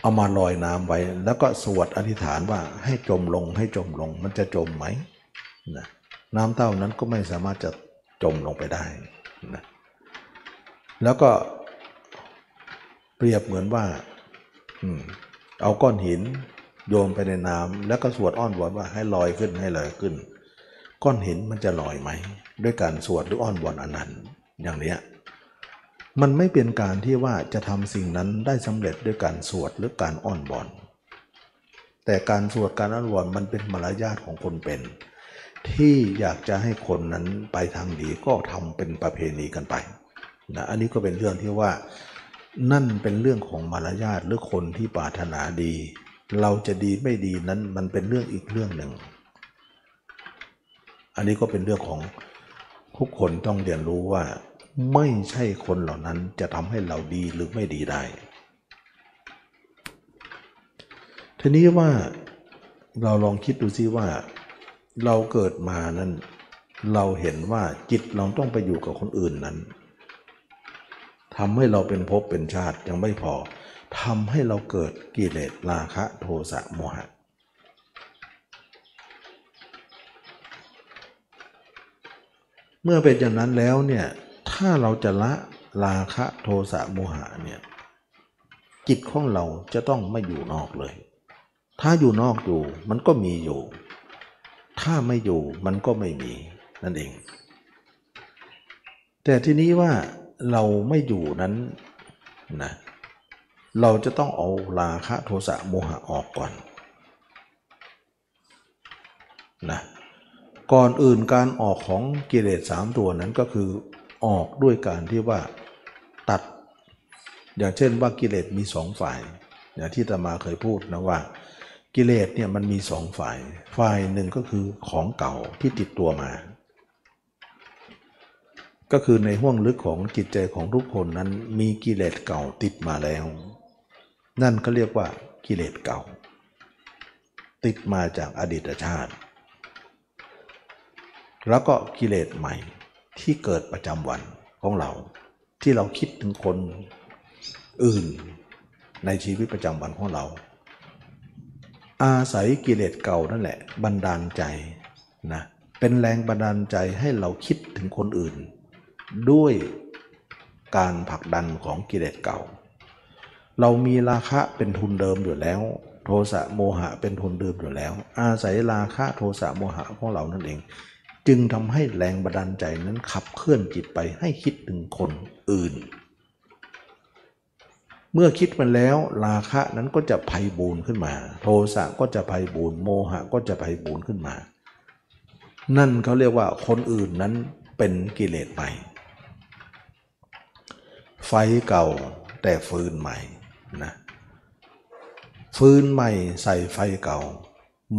เอามาลอยน้ำไว้ แล้วก็สวดอธิษฐานว่าให้จมลงให้จมลงมันจะจมไหมนะน้ำเต้านั้นก็ไม่สามารถจะจมลงไปได้นะแล้วก็เปรียบเหมือนว่าอเอาก้อนหินโยนไปในน้ำแล้วก็สวดอ้อนวอนว่าให้ลอยขึ้นให้ลอยขึ้น ก้อนหินมันจะลอยไหม ด้วยการสวดหรืออ้อนวอนอันนั้นอย่างเนี้ย มันไม่เป็นการที่ว่าจะทำสิ่งนั้นได้สำเร็จด้วยการสวดหรือการอ้อนวอน แต่การสวดการอ้อนวอนมันเป็นมารยาทของคนเป็น ที่อยากจะให้คนนั้นไปทางดีก็ทำเป็นประเพณีกันไปนะอันนี้ก็เป็นเรื่องที่ว่านั่นเป็นเรื่องของมารยาทหรือคนที่ปรารถนาดี เราจะดีไม่ดีนั้นมันเป็นเรื่องอีกเรื่องหนึ่ง อันนี้ก็เป็นเรื่องของทุกคนต้องเรียนรู้ว่า ไม่ใช่คนเหล่านั้นจะทำให้เราดีหรือไม่ดีได้ ทีนี้ว่าเราลองคิดดูซิว่า เราเกิดมานั้น เราเห็นว่าจิตเราต้องไปอยู่กับคนอื่นนั้นทำให้เราเป็นภพเป็นชาติยังไม่พอทำให้เราเกิดกิเลสราคะโทสะโมหะ เมื่อเป็นอย่างนั้นแล้วเนี่ย ถ้าเราจะละราคะโทสะโมหะเนี่ยจิตของเราจะต้องไม่อยู่นอกเลย ถ้าอยู่นอกอยู่มันก็มีอยู่ ถ้าไม่อยู่มันก็ไม่มีนั่นเอง แต่ทีนี้ว่าเราไม่อยู่นั้นนะเราจะต้องเอาราคะโทสะโมหะออกก่อนนะก่อนอื่นการออกของกิเลสสามตัวนั้นก็คือ ออกด้วยการที่ว่าตัด อย่างเช่นว่ากิเลสมีสองฝ่ายอย่างที่ตมาเคยพูดนะว่า กิเลสเนี่ยมันมีสองฝ่าย ฝ่ายหนึ่งก็คือของเก่าที่ติดตัวมา ก็คือในห้วงลึกของจิตใจของทุกคนนั้นมีกิเลสเก่าติดมาแล้ว นั่นก็เรียกว่ากิเลสเก่า ติดมาจากอดีตชาติ แล้วก็กิเลสใหม่ ที่เกิดประจำวันของเรา ที่เราคิดถึงคนอื่นในชีวิตประจำวันของเรา อาศัยกิเลสเก่านั่นแหละ บันดาลใจนะเป็นแรงบันดาลใจให้เราคิดถึงคนอื่น ด้วยการผลักดันของกิเลสเก่า เรามีราคะเป็นทุนเดิมอยู่แล้ว โทสะโมหะเป็นทุนเดิมอยู่แล้ว อาศัยราคะโทสะโมหะของเรานั่นเอง จึงทำให้แรงบันดาลใจนั้นขับเคลื่อนจิตไปให้คิดถึงคนอื่น เมื่อคิดมันแล้วราคะนั้นก็จะไพบูรณ์ขึ้นมา โทสะก็จะไพบูรณ์โมหะก็จะไพบูรณ์ขึ้นมา นั่นเขาเรียกว่าคนอื่นนั้นเป็นกิเลสใหม่ ไฟเก่าแต่ฟืนใหม่นะฟืนใหม่ใส่ไฟเก่า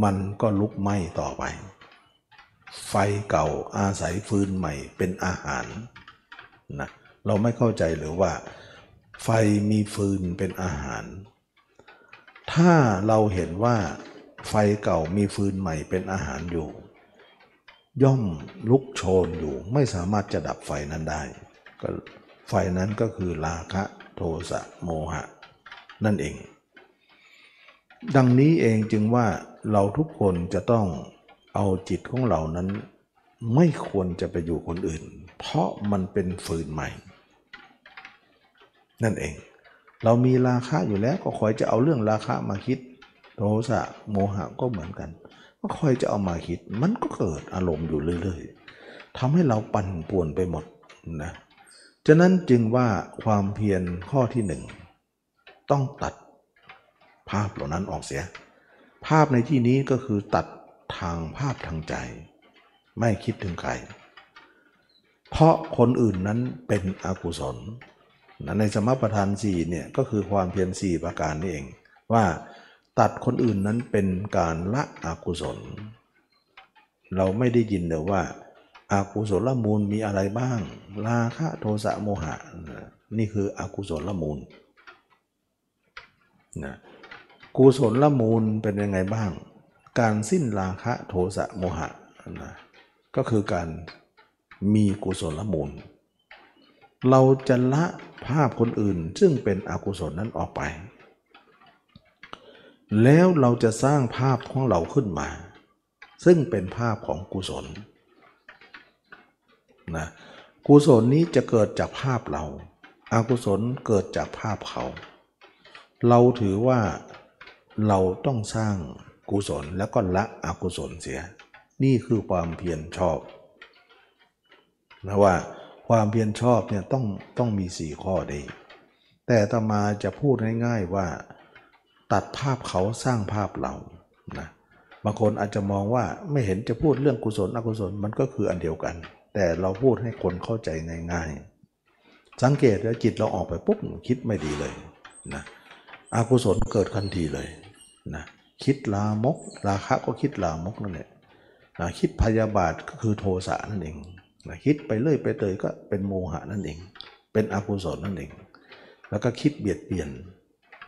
มันก็ลุกไหม้ต่อไป ไฟเก่าอาศัยฟืนใหม่เป็นอาหารนะเราไม่เข้าใจหรือว่า ไฟมีฟืนเป็นอาหาร ถ้าเราเห็นว่าไฟเก่ามีฟืนใหม่เป็นอาหารอยู่ ย่อมลุกโชนอยู่ไม่สามารถจะดับไฟนั้นได้ก็ไฟนั้นก็คือราคะโทสะโมหะ นั่นเอง ดังนี้เองจึงว่าเราทุกคนจะต้อง เอาจิตของเรานั้นไม่ควรจะไปอยู่คนอื่น เพราะมันเป็นฟืนใหม่ นั่นเอง เรามีราคะอยู่แล้วก็คอยจะเอาเรื่องราคะมาคิด โทสะโมหะก็เหมือนกัน ก็คอยจะเอามาคิด มันก็เกิดอารมณ์อยู่เรื่อยๆทำให้เราปั่นป่วนไปหมดนะฉะนั้นจึงว่าความเพียรข้อที่หนึ่งต้องตัดภาพเหล่านั้นออกเสีย ภาพในที่นี้ก็คือตัด ทางภาพทางใจ ไม่คิดถึงใคร เพราะคนอื่นนั้นเป็นอกุศลนะในสมปทานสี่เนี่ยก็คือความเพียรสี่ประการนี่เอง ว่าตัดคนอื่นนั้นเป็นการละอกุศล เราไม่ได้ยินเลยว่าอากุศลละมูลมีอะไรบ้าง ราคะโทสะโมหะ นี่คืออกุศลละมูลนะกุศลละมูลเป็นยังไงบ้าง การสิ้นราคะโทสะโมหะนะก็คือการมีกุศลละมูล เราจะละภาพคนอื่นซึ่งเป็นอกุศลนั้นออกไป แล้วเราจะสร้างภาพของเราขึ้นมา ซึ่งเป็นภาพของกุศลนะกุศลนี้จะเกิดจากภาพเราอากุศลเกิดจากภาพเขา เราถือว่าเราต้องสร้าง กุศลแล้วก็ละอกุศลเสีย นี่คือความเพียรชอบนะว่าความเพียรชอบเนี่ยต้องต้องมีสี่ข้อดีแต่ต่อมาจะพูดง่ายๆว่า ตัดภาพเขาสร้างภาพเรานะบางคนอาจจะมองว่าไม่เห็นจะพูดเรื่องกุศลอกุศลมันก็คืออันเดียวกัน แต่เราพูดให้คนเข้าใจง่าย ๆ สังเกตแล้วจิตเราออกไปปุ๊บคิดไม่ดีเลยนะอกุศลเกิดทันทีเลยนะ คิดลามก ราคะก็คิดลามกนั่นแหละนะคิดพยาบาทก็คือโทสะนั่นเองนะคิดไปเรื่อยไปเตยก็เป็นโมหะนั่นเอง เป็นอกุศลนั่นเอง แล้วก็คิดเบียดเบียน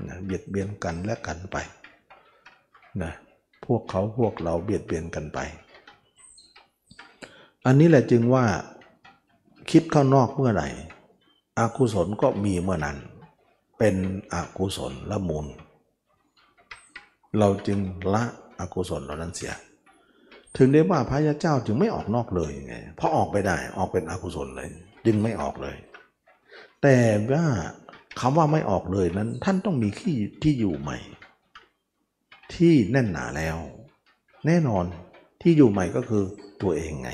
นะเบียดเบียนกันและกันไปนะพวกเขาพวกเราเบียดเบียนกันไป อันนี้แหละจึงว่าคิดข้างนอกเมื่อไหร่อกุศลก็มีเมื่อนั้น เป็นอกุศลละมูล เราจึงละอกุศลเหล่านั้นเสีย ถึงได้ว่าพระยาเจ้าจึงไม่ออกนอกเลยไงเพราะออกไปได้ออกเป็นอกุศลเลย จึงไม่ออกเลย แต่ว่าคำว่าไม่ออกเลยนั้น ท่านต้องมีที่ที่อยู่ใหม่ ที่แน่นหนาแล้ว แน่นอนที่อยู่ใหม่ก็คือตัวเองไง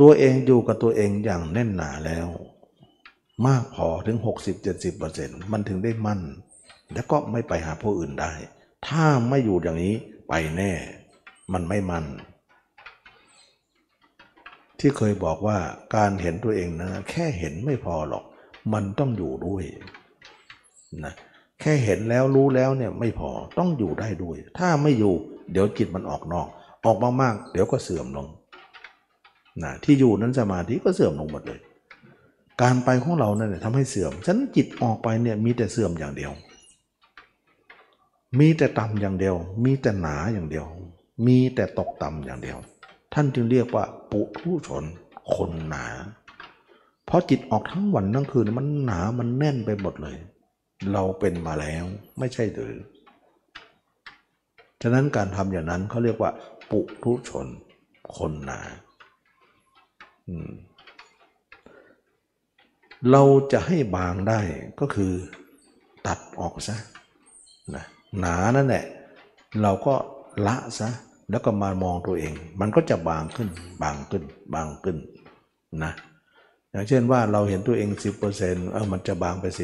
ตัวเองอยู่กับตัวเองอย่างแน่นหนาแล้ว มากพอถึง 60-70%มันถึงได้มั่น แล้วก็ไม่ไปหาผู้อื่นได้ ถ้าไม่อยู่อย่างนี้ไปแน่ มันไม่มัน ที่เคยบอกว่าการเห็นตัวเองนะแค่เห็นไม่พอหรอก มันต้องอยู่ด้วยนะแค่เห็นแล้วรู้แล้วเนี่ยไม่พอต้องอยู่ได้ด้วย ถ้าไม่อยู่ เดี๋ยวจิตมันออกนอก ออกมากๆ เดี๋ยวก็เสื่อมลงนะที่อยู่นั้นสมาธิก็เสื่อมลงหมดเลย การไปของเรานั่นี่ยทำให้เสื่อมฉะนันจิตออกไปเนี่ยมีแต่เสื่อมอย่างเดียว มีแต่ต่ำอย่างเดียว มีแต่หนาอย่างเดียว มีแต่ตกต่ำอย่างเดียว ท่านจึงเรียกว่าปุถุชนคนหนา เพราะจิตออกทั้งวันทั้งคืนมันหนามันแน่นไปหมดเลย เราเป็นมาแล้วไม่ใช่หรือฉะนั้นการทำอย่างนั้นเขาเรียกว่า ปุถุชน คนหนาเราจะให้บางได้ก็คือตัดออกซะนะ หนานั่นแหละเราก็ละซะแล้วก็มามองตัวเอง มันก็จะบางขึ้น บางขึ้น บางขึ้นนะอย่างเช่นว่าเราเห็นตัวเอง 10%เออมันจะบางไป 10%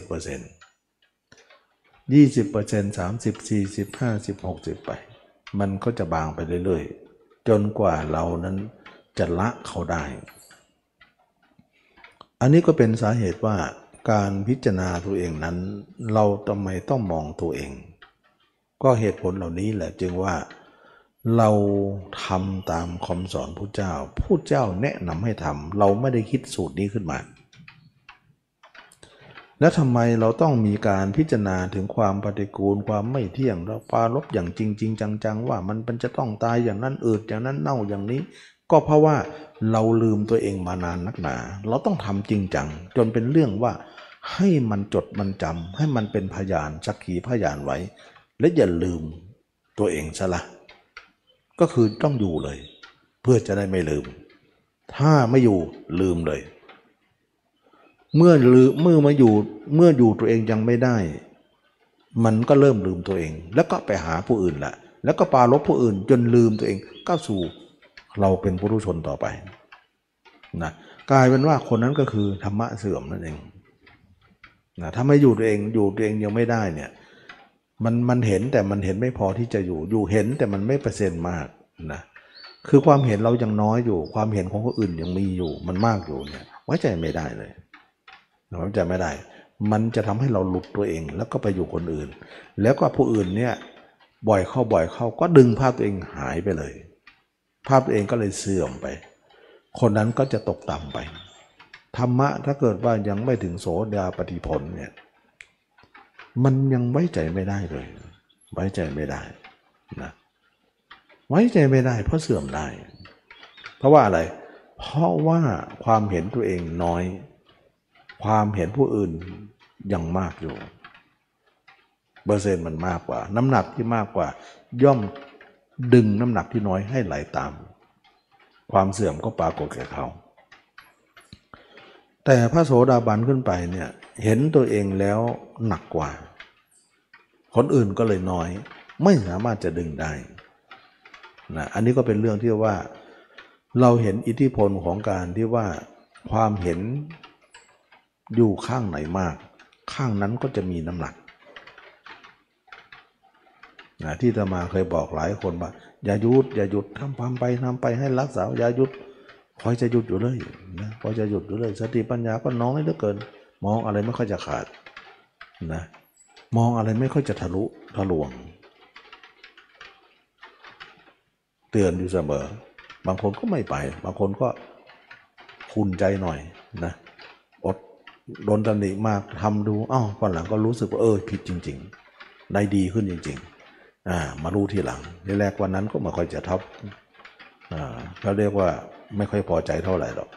20% 30 40 50 60 ไป มันก็จะบางไปเรื่อยๆ จนกว่าเรานั้นจะละเขาได้ อันนี้ก็เป็นสาเหตุว่าการพิจารณาตัวเองนั้น เราทำไมต้องมองตัวเอง ก็เหตุผลเหล่านี้แหละจึงว่าเราทำตามคำสอนพระเจ้าพระเจ้าแนะนำให้ทำเราไม่ได้คิดสูตรนี้ขึ้นมา แล้วทำไมเราต้องมีการพิจารณาถึงความปฏิกูลความไม่เที่ยงเราปาลบอย่างจริงๆจังๆ ว่ามันเป็นจะต้องตายอย่างนั้นอืดอย่างนั้นเน่าอย่างนี้ ก็เพราะว่าเราลืมตัวเองมานานนักหนา เราต้องทำจริงจังจนเป็นเรื่องว่าให้มันจดมันจำให้มันเป็นพยานสักขีพยานไว้ และอย่าลืมตัวเองซะละก็คือต้องอยู่เลย เพื่อจะได้ไม่ลืม ถ้าไม่อยู่ลืมเลย เมื่อลืมเมื่อมาอยู่เมื่ออยู่ตัวเองยังไม่ได้ มันก็เริ่มลืมตัวเอง แล้วก็ไปหาผู้อื่นละแล้วก็ปาลบผู้อื่นจนลืมตัวเองก้าวสู่เราเป็นผู้รู้ชนต่อไปนะกลายเป็นว่าคนนั้นก็คือธรรมะเสื่อมนั่นเองนะถ้าไม่อยู่ตัวเองอยู่ตัวเองยังไม่ได้เนี่ย มันมันเห็นแต่มันเห็นไม่พอที่จะอยู่ อยู่เห็นแต่มันไม่เปอร์เซ็นต์มากนะคือความเห็นเรายังน้อยอยู่ ความเห็นของคนอื่นยังมีอยู่ มันมากอยู่เนี่ยไว้ใจไม่ได้เลยไว้ใจไม่ได้ มันจะทำให้เราหลุดตัวเอง แล้วก็ไปอยู่คนอื่น แล้วก็ผู้อื่นเนี่ยบ่อยเข้าบ่อยเข้าก็ดึงภาพตัวเองหายไปเลย ภาพตัวเองก็เลยเสื่อมไป คนนั้นก็จะตกต่ำไปธรรมะถ้าเกิดว่ายังไม่ถึงโสดาปฏิผลเนี่ย มันยังไว้ใจไม่ได้เลย ไว้ใจไม่ได้นะไว้ใจไม่ได้ เพราะเสื่อมได้ เพราะว่าอะไร เพราะว่าความเห็นตัวเองน้อย ความเห็นผู้อื่นยังมากอยู่ เปอร์เซ็นต์มันมากกว่า น้ำหนักที่มากกว่า ย่อมดึงน้ำหนักที่น้อยให้ไหลตาม ความเสื่อมก็ปรากฏแก่เขา แต่พระโสดาบันขึ้นไปเนี่ย เห็นตัวเองแล้วหนักกว่า คนอื่นก็เลยน้อย ไม่สามารถจะดึงได้นะอันนี้ก็เป็นเรื่องที่ว่า เราเห็นอิทธิพลของการที่ว่าความเห็นอยู่ข้างไหนมาก ข้างนั้นก็จะมีน้ำหนักนะที่ตมาเคยบอกหลายคนว่าอย่าหยุดอย่าหยุดทำความไปทำไปให้รักษาอย่าหยุดคอยจะหยุดอยู่เลยนะคอยจะหยุดอยู่เลย สติปัญญาก็น้อยเหลือเกิน มองอะไรไม่ค่อยจะขาดนะมองอะไรไม่ค่อยจะทะลุทะลวง เตือนอยู่เสมอ บางคนก็ไม่ไป บางคนก็คุณใจหน่อยนะอดโดนตำหนิมากทำดูอ้าววันหลังก็รู้สึกว่าเออผิดจริง ๆ ได้ดีขึ้นจริง ๆ อ่า มารู้ทีหลังทีแรกวันนั้นก็ไม่ค่อยจะทับอ่าเขาเรียกว่าไม่ค่อยพอใจเท่าไหร่หรอก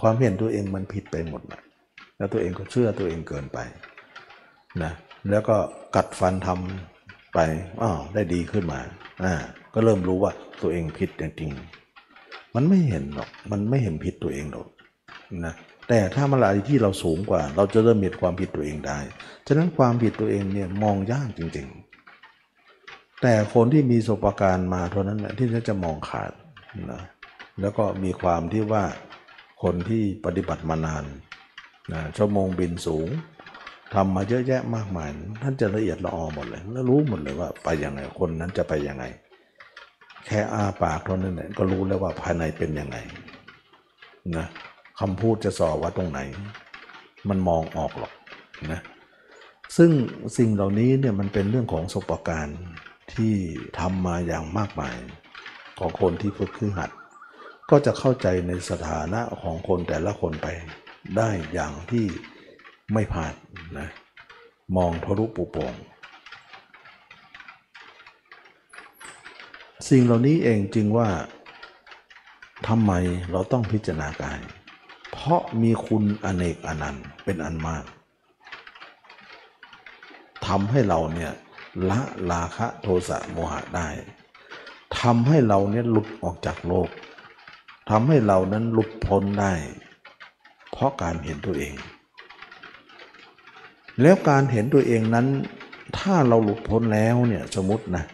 ความเห็นตัวเองมันผิดไปหมดนะ แล้วตัวเองก็เชื่อตัวเองเกินไปนะแล้วก็กัดฟันทำไปอ้าวได้ดีขึ้นมาอ่าก็เริ่มรู้ว่าตัวเองผิดจริงๆมันไม่เห็นหรอกมันไม่เห็นผิดตัวเองหรอกนะแต่ถ้ามันอะไรที่เราสูงกว่า เราจะเริ่มเห็นความผิดตัวเองได้ ฉะนั้นความผิดตัวเองเนี่ยมองยากจริงๆ แต่คนที่มีประสบการณ์มาเท่านั้นแหละที่จะมองขาดนะแล้วก็มีความที่ว่าคนที่ปฏิบัติมานาน นะชั่วโมงบินสูงทำมาเยอะแยะมากมายท่านจะละเอียดละออหมดเลย แล้วรู้หมดเลยว่าไปยังไงคนนั้นจะไปยังไง แค่อาปากเท่านั้นแหละก็รู้แล้วว่าภายในเป็นยังไงนะคำพูดจะสอว่าตรงไหน มันมองออกหรอกนะซึ่งสิ่งเหล่านี้เนี่ยมันเป็นเรื่องของประสบการณ์ที่ทำมาอย่างมากมาย ของคนที่ฝึกคือหัด ก็จะเข้าใจในสถานะของคนแต่ละคนไป ได้อย่างที่ไม่พลาดนะมองทะลุปุโปร่งสิ่งเหล่านี้เองจึงว่าทำไมเราต้องพิจารณากาย เพราะมีคุณอเนกอนันต์เป็นอันมากทำให้เราเนี่ยละราคะโทสะโมหะได้ทำให้เราเนี่ยหลุดออกจากโลกทำให้เรานั้นหลุดพ้นได้ เพราะการเห็นตัวเอง แล้วการเห็นตัวเองนั้น ถ้าเราหลุดพ้นแล้วเนี่ยสมมตินะ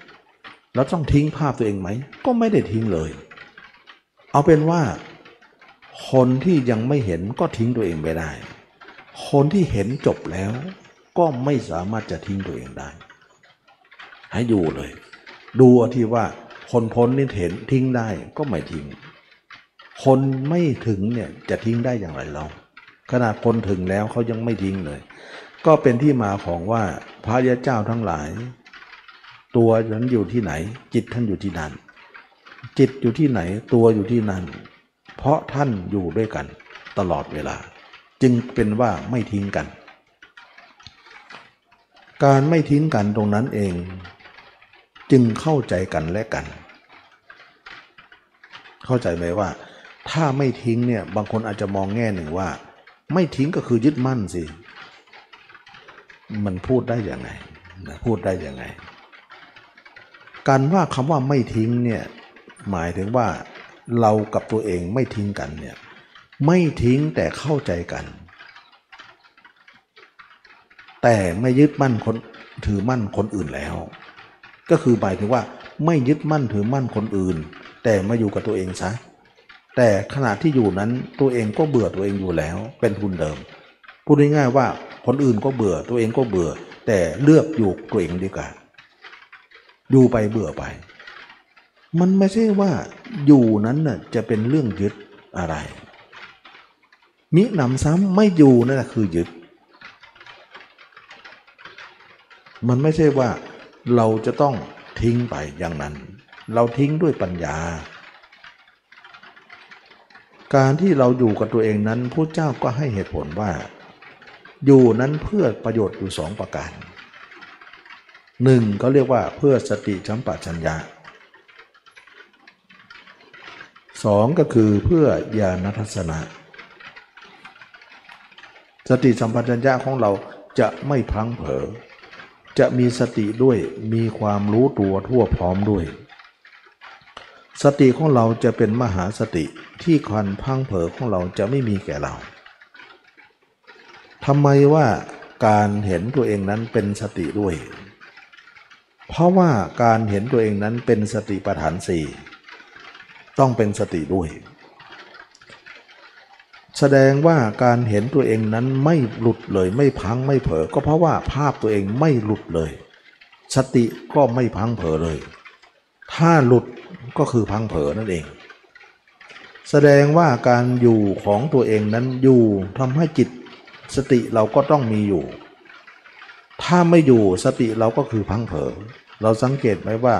เราต้องทิ้งภาพตัวเองไหม ก็ไม่ได้ทิ้งเลย เอาเป็นว่า คนที่ยังไม่เห็นก็ทิ้งตัวเองไม่ได้ คนที่เห็นจบแล้วก็ไม่สามารถจะทิ้งตัวเองได้ ให้ดูเลย ดูที่ว่าคนพ้นนี่เห็นทิ้งได้ก็ไม่ทิ้ง คนไม่ถึงเนี่ยจะทิ้งได้อย่างไรเราขนาดคนถึงแล้วเขายังไม่ทิ้งเลย ก็เป็นที่มาของว่าพระยาเจ้าทั้งหลาย ตัวท่านอยู่ที่ไหน จิตท่านอยู่ที่นั่น จิตอยู่ที่ไหนตัวอยู่ที่นั่น เพราะท่านอยู่ด้วยกันตลอดเวลา จึงเป็นว่าไม่ทิ้งกัน การไม่ทิ้งกันตรงนั้นเอง จึงเข้าใจกันและกัน เข้าใจไหมว่า ถ้าไม่ทิ้งเนี่ยบางคนอาจจะมองแง่หนึ่งว่า ไม่ทิ้งก็คือยึดมั่นสิ มันพูดได้ยังไงพูดได้ยังไง การว่าคำว่าไม่ทิ้งเนี่ยหมายถึงว่าเรากับตัวเองไม่ทิ้งกันเนี่ยไม่ทิ้งแต่เข้าใจกัน แต่ไม่ยึดมั่นคนถือมั่นคนอื่นแล้ว ก็คือหมายถึงว่าไม่ยึดมั่นถือมั่นคนอื่น แต่มาอยู่กับตัวเองซะ แต่ขณะที่อยู่นั้นตัวเองก็เบื่อตัวเองอยู่แล้ว เป็นทุนเดิม พูดง่ายๆว่าคนอื่นก็เบื่อตัวเองก็เบื่อ แต่เลือกอยู่ตัวเองดีกว่าอยู่ไปเบื่อไป มันไม่ใช่ว่าอยู่นั้นน่ะจะเป็นเรื่องยึดอะไร มิหนำซ้ำไม่อยู่นั่นแหละคือยึด มันไม่ใช่ว่าเราจะต้องทิ้งไปอย่างนั้น เราทิ้งด้วยปัญญา การที่เราอยู่กับตัวเองนั้นพระเจ้าก็ให้เหตุผลว่า อยู่นั้นเพื่อประโยชน์อยู่สองประการหนึ่งเขาเรียกว่าเพื่อสติชัมปชัญญะสองก็คือเพื่อญาณทัศนะ สติสัมปชัญญะของเราจะไม่พลังเผลอจะมีสติด้วยมีความรู้ตัวทั่วพร้อมด้วย สติของเราจะเป็นมหาสติที่คันพังเผอของเราจะไม่มีแก่เราทำไมว่าการเห็นตัวเองนั้นเป็นสติด้วย เพราะว่าการเห็นตัวเองนั้นเป็นสติปัฏฐานสี่ต้องเป็นสติด้วย แสดงว่าการเห็นตัวเองนั้นไม่หลุดเลยไม่พังไม่เผลอก็เพราะว่าภาพตัวเองไม่หลุดเลย สติก็ไม่พังเผลอเลย ถ้าหลุด ก็คือพังเผลอนั่นเอง แสดงว่าการอยู่ของตัวเองนั้นอยู่ทำให้จิตสติเราก็ต้องมีอยู่ ถ้าไม่อยู่สติเราก็คือพังเผลอเราสังเกตไหมว่า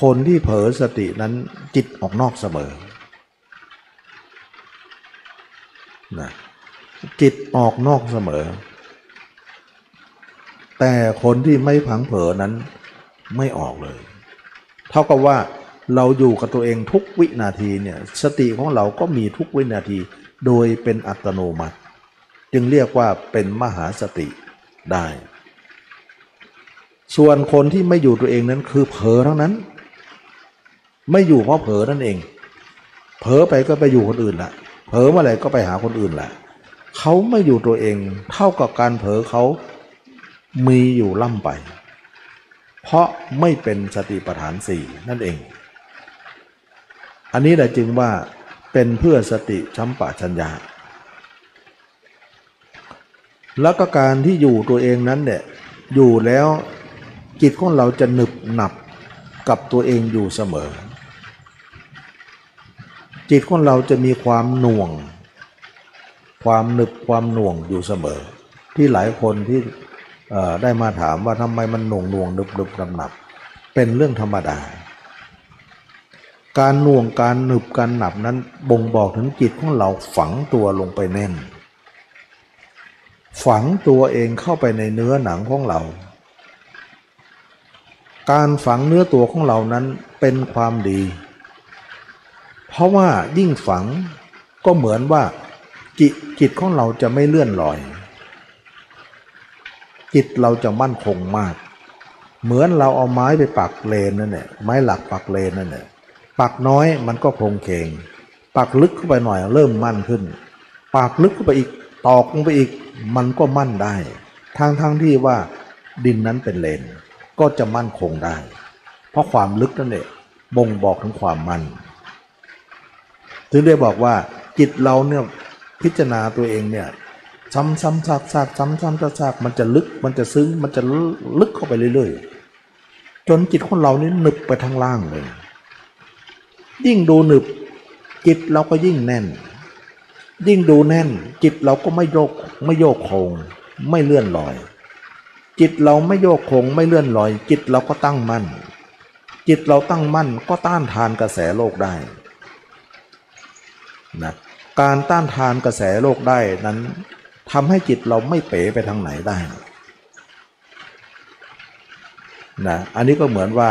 คนที่เผลอสตินั้นจิตออกนอกเสมอนะจิตออกนอกเสมอ แต่คนที่ไม่พังเผลอนั้นไม่ออกเลย เท่ากับว่า เราอยู่กับตัวเองทุกวินาทีเนี่ยสติของเราก็มีทุกวินาที โดยเป็นอัตโนมัติ จึงเรียกว่าเป็นมหาสติได้ ส่วนคนที่ไม่อยู่ตัวเองนั้นคือเผลอทั้งนั้น ไม่อยู่เพราะเผลอนั่นเอง เผลอไปก็ไปอยู่คนอื่นละเผลอเมื่อไหร่ก็ไปหาคนอื่นละเขาไม่อยู่ตัวเองเท่ากับการเผลอเขามีอยู่ล่ำไป เพราะไม่เป็นสติปัฏฐานสี่นั่นเอง อันนี้แหละจึงว่าเป็นเพื่อสติชัมปะชัญญา แล้วก็การที่อยู่ตัวเองนั้นเนี่ยอยู่แล้วจิตของเราจะหนึบหนับกับตัวเองอยู่เสมอ จิตของเราจะมีความหน่วง ความหนึบความหน่วงอยู่เสมอ ที่หลายคนที่ได้มาถามว่าทำไมมันหน่วงหน่วงหนึบหนึบหนับหนับเป็นเรื่องธรรมดา การน่วงการหนึบการหนับนั้นบ่งบอกถึงจิตของเราฝังตัวลงไปแน่น ฝังตัวเองเข้าไปในเนื้อหนังของเรา การฝังเนื้อตัวของเรานั้นเป็นความดี เพราะว่ายิ่งฝังก็เหมือนว่าจิตจิตของเราจะไม่เลื่อนลอย จิตเราจะมั่นคงมาก เหมือนเราเอาไม้ไปปักเลนนั่นแหละไม้หลักปักเลนนั่นแหละ ปักน้อยมันก็โครงเคงปักลึกเข้าไปหน่อยเริ่มมั่นขึ้น ปักลึกเข้าไปอีกตอกลงไปอีกมันก็มั่นได้ทางทางที่ว่าดินนั้นเป็นเลนก็จะมั่นคงได้ เพราะความลึกนั่นแหละบ่งบอกถึงความมั่นถึงได้บอกว่าจิตเราเนี่ยพิจารณาตัวเองเนี่ยซ้ำซ้ำซากซากซ้ำซ้ำซากซากมันจะลึกมันจะซึ้งมันจะลึกเข้าไปเรื่อยๆ จนจิตของเรานี่หนึบไปทางล่างเลย ยิ่งดูหนึบ จิตเราก็ยิ่งแน่น ยิ่งดูแน่น จิตเราก็ไม่โยกไม่โยกโคงไม่เลื่อนลอย จิตเราไม่โยกโคงไม่เลื่อนลอย จิตเราก็ตั้งมั่น จิตเราตั้งมั่นก็ต้านทานกระแสโลกได้นะการต้านทานกระแสโลกได้นั้นทำให้จิตเราไม่เป๋ไปทางไหนได้นะอันนี้ก็เหมือนว่า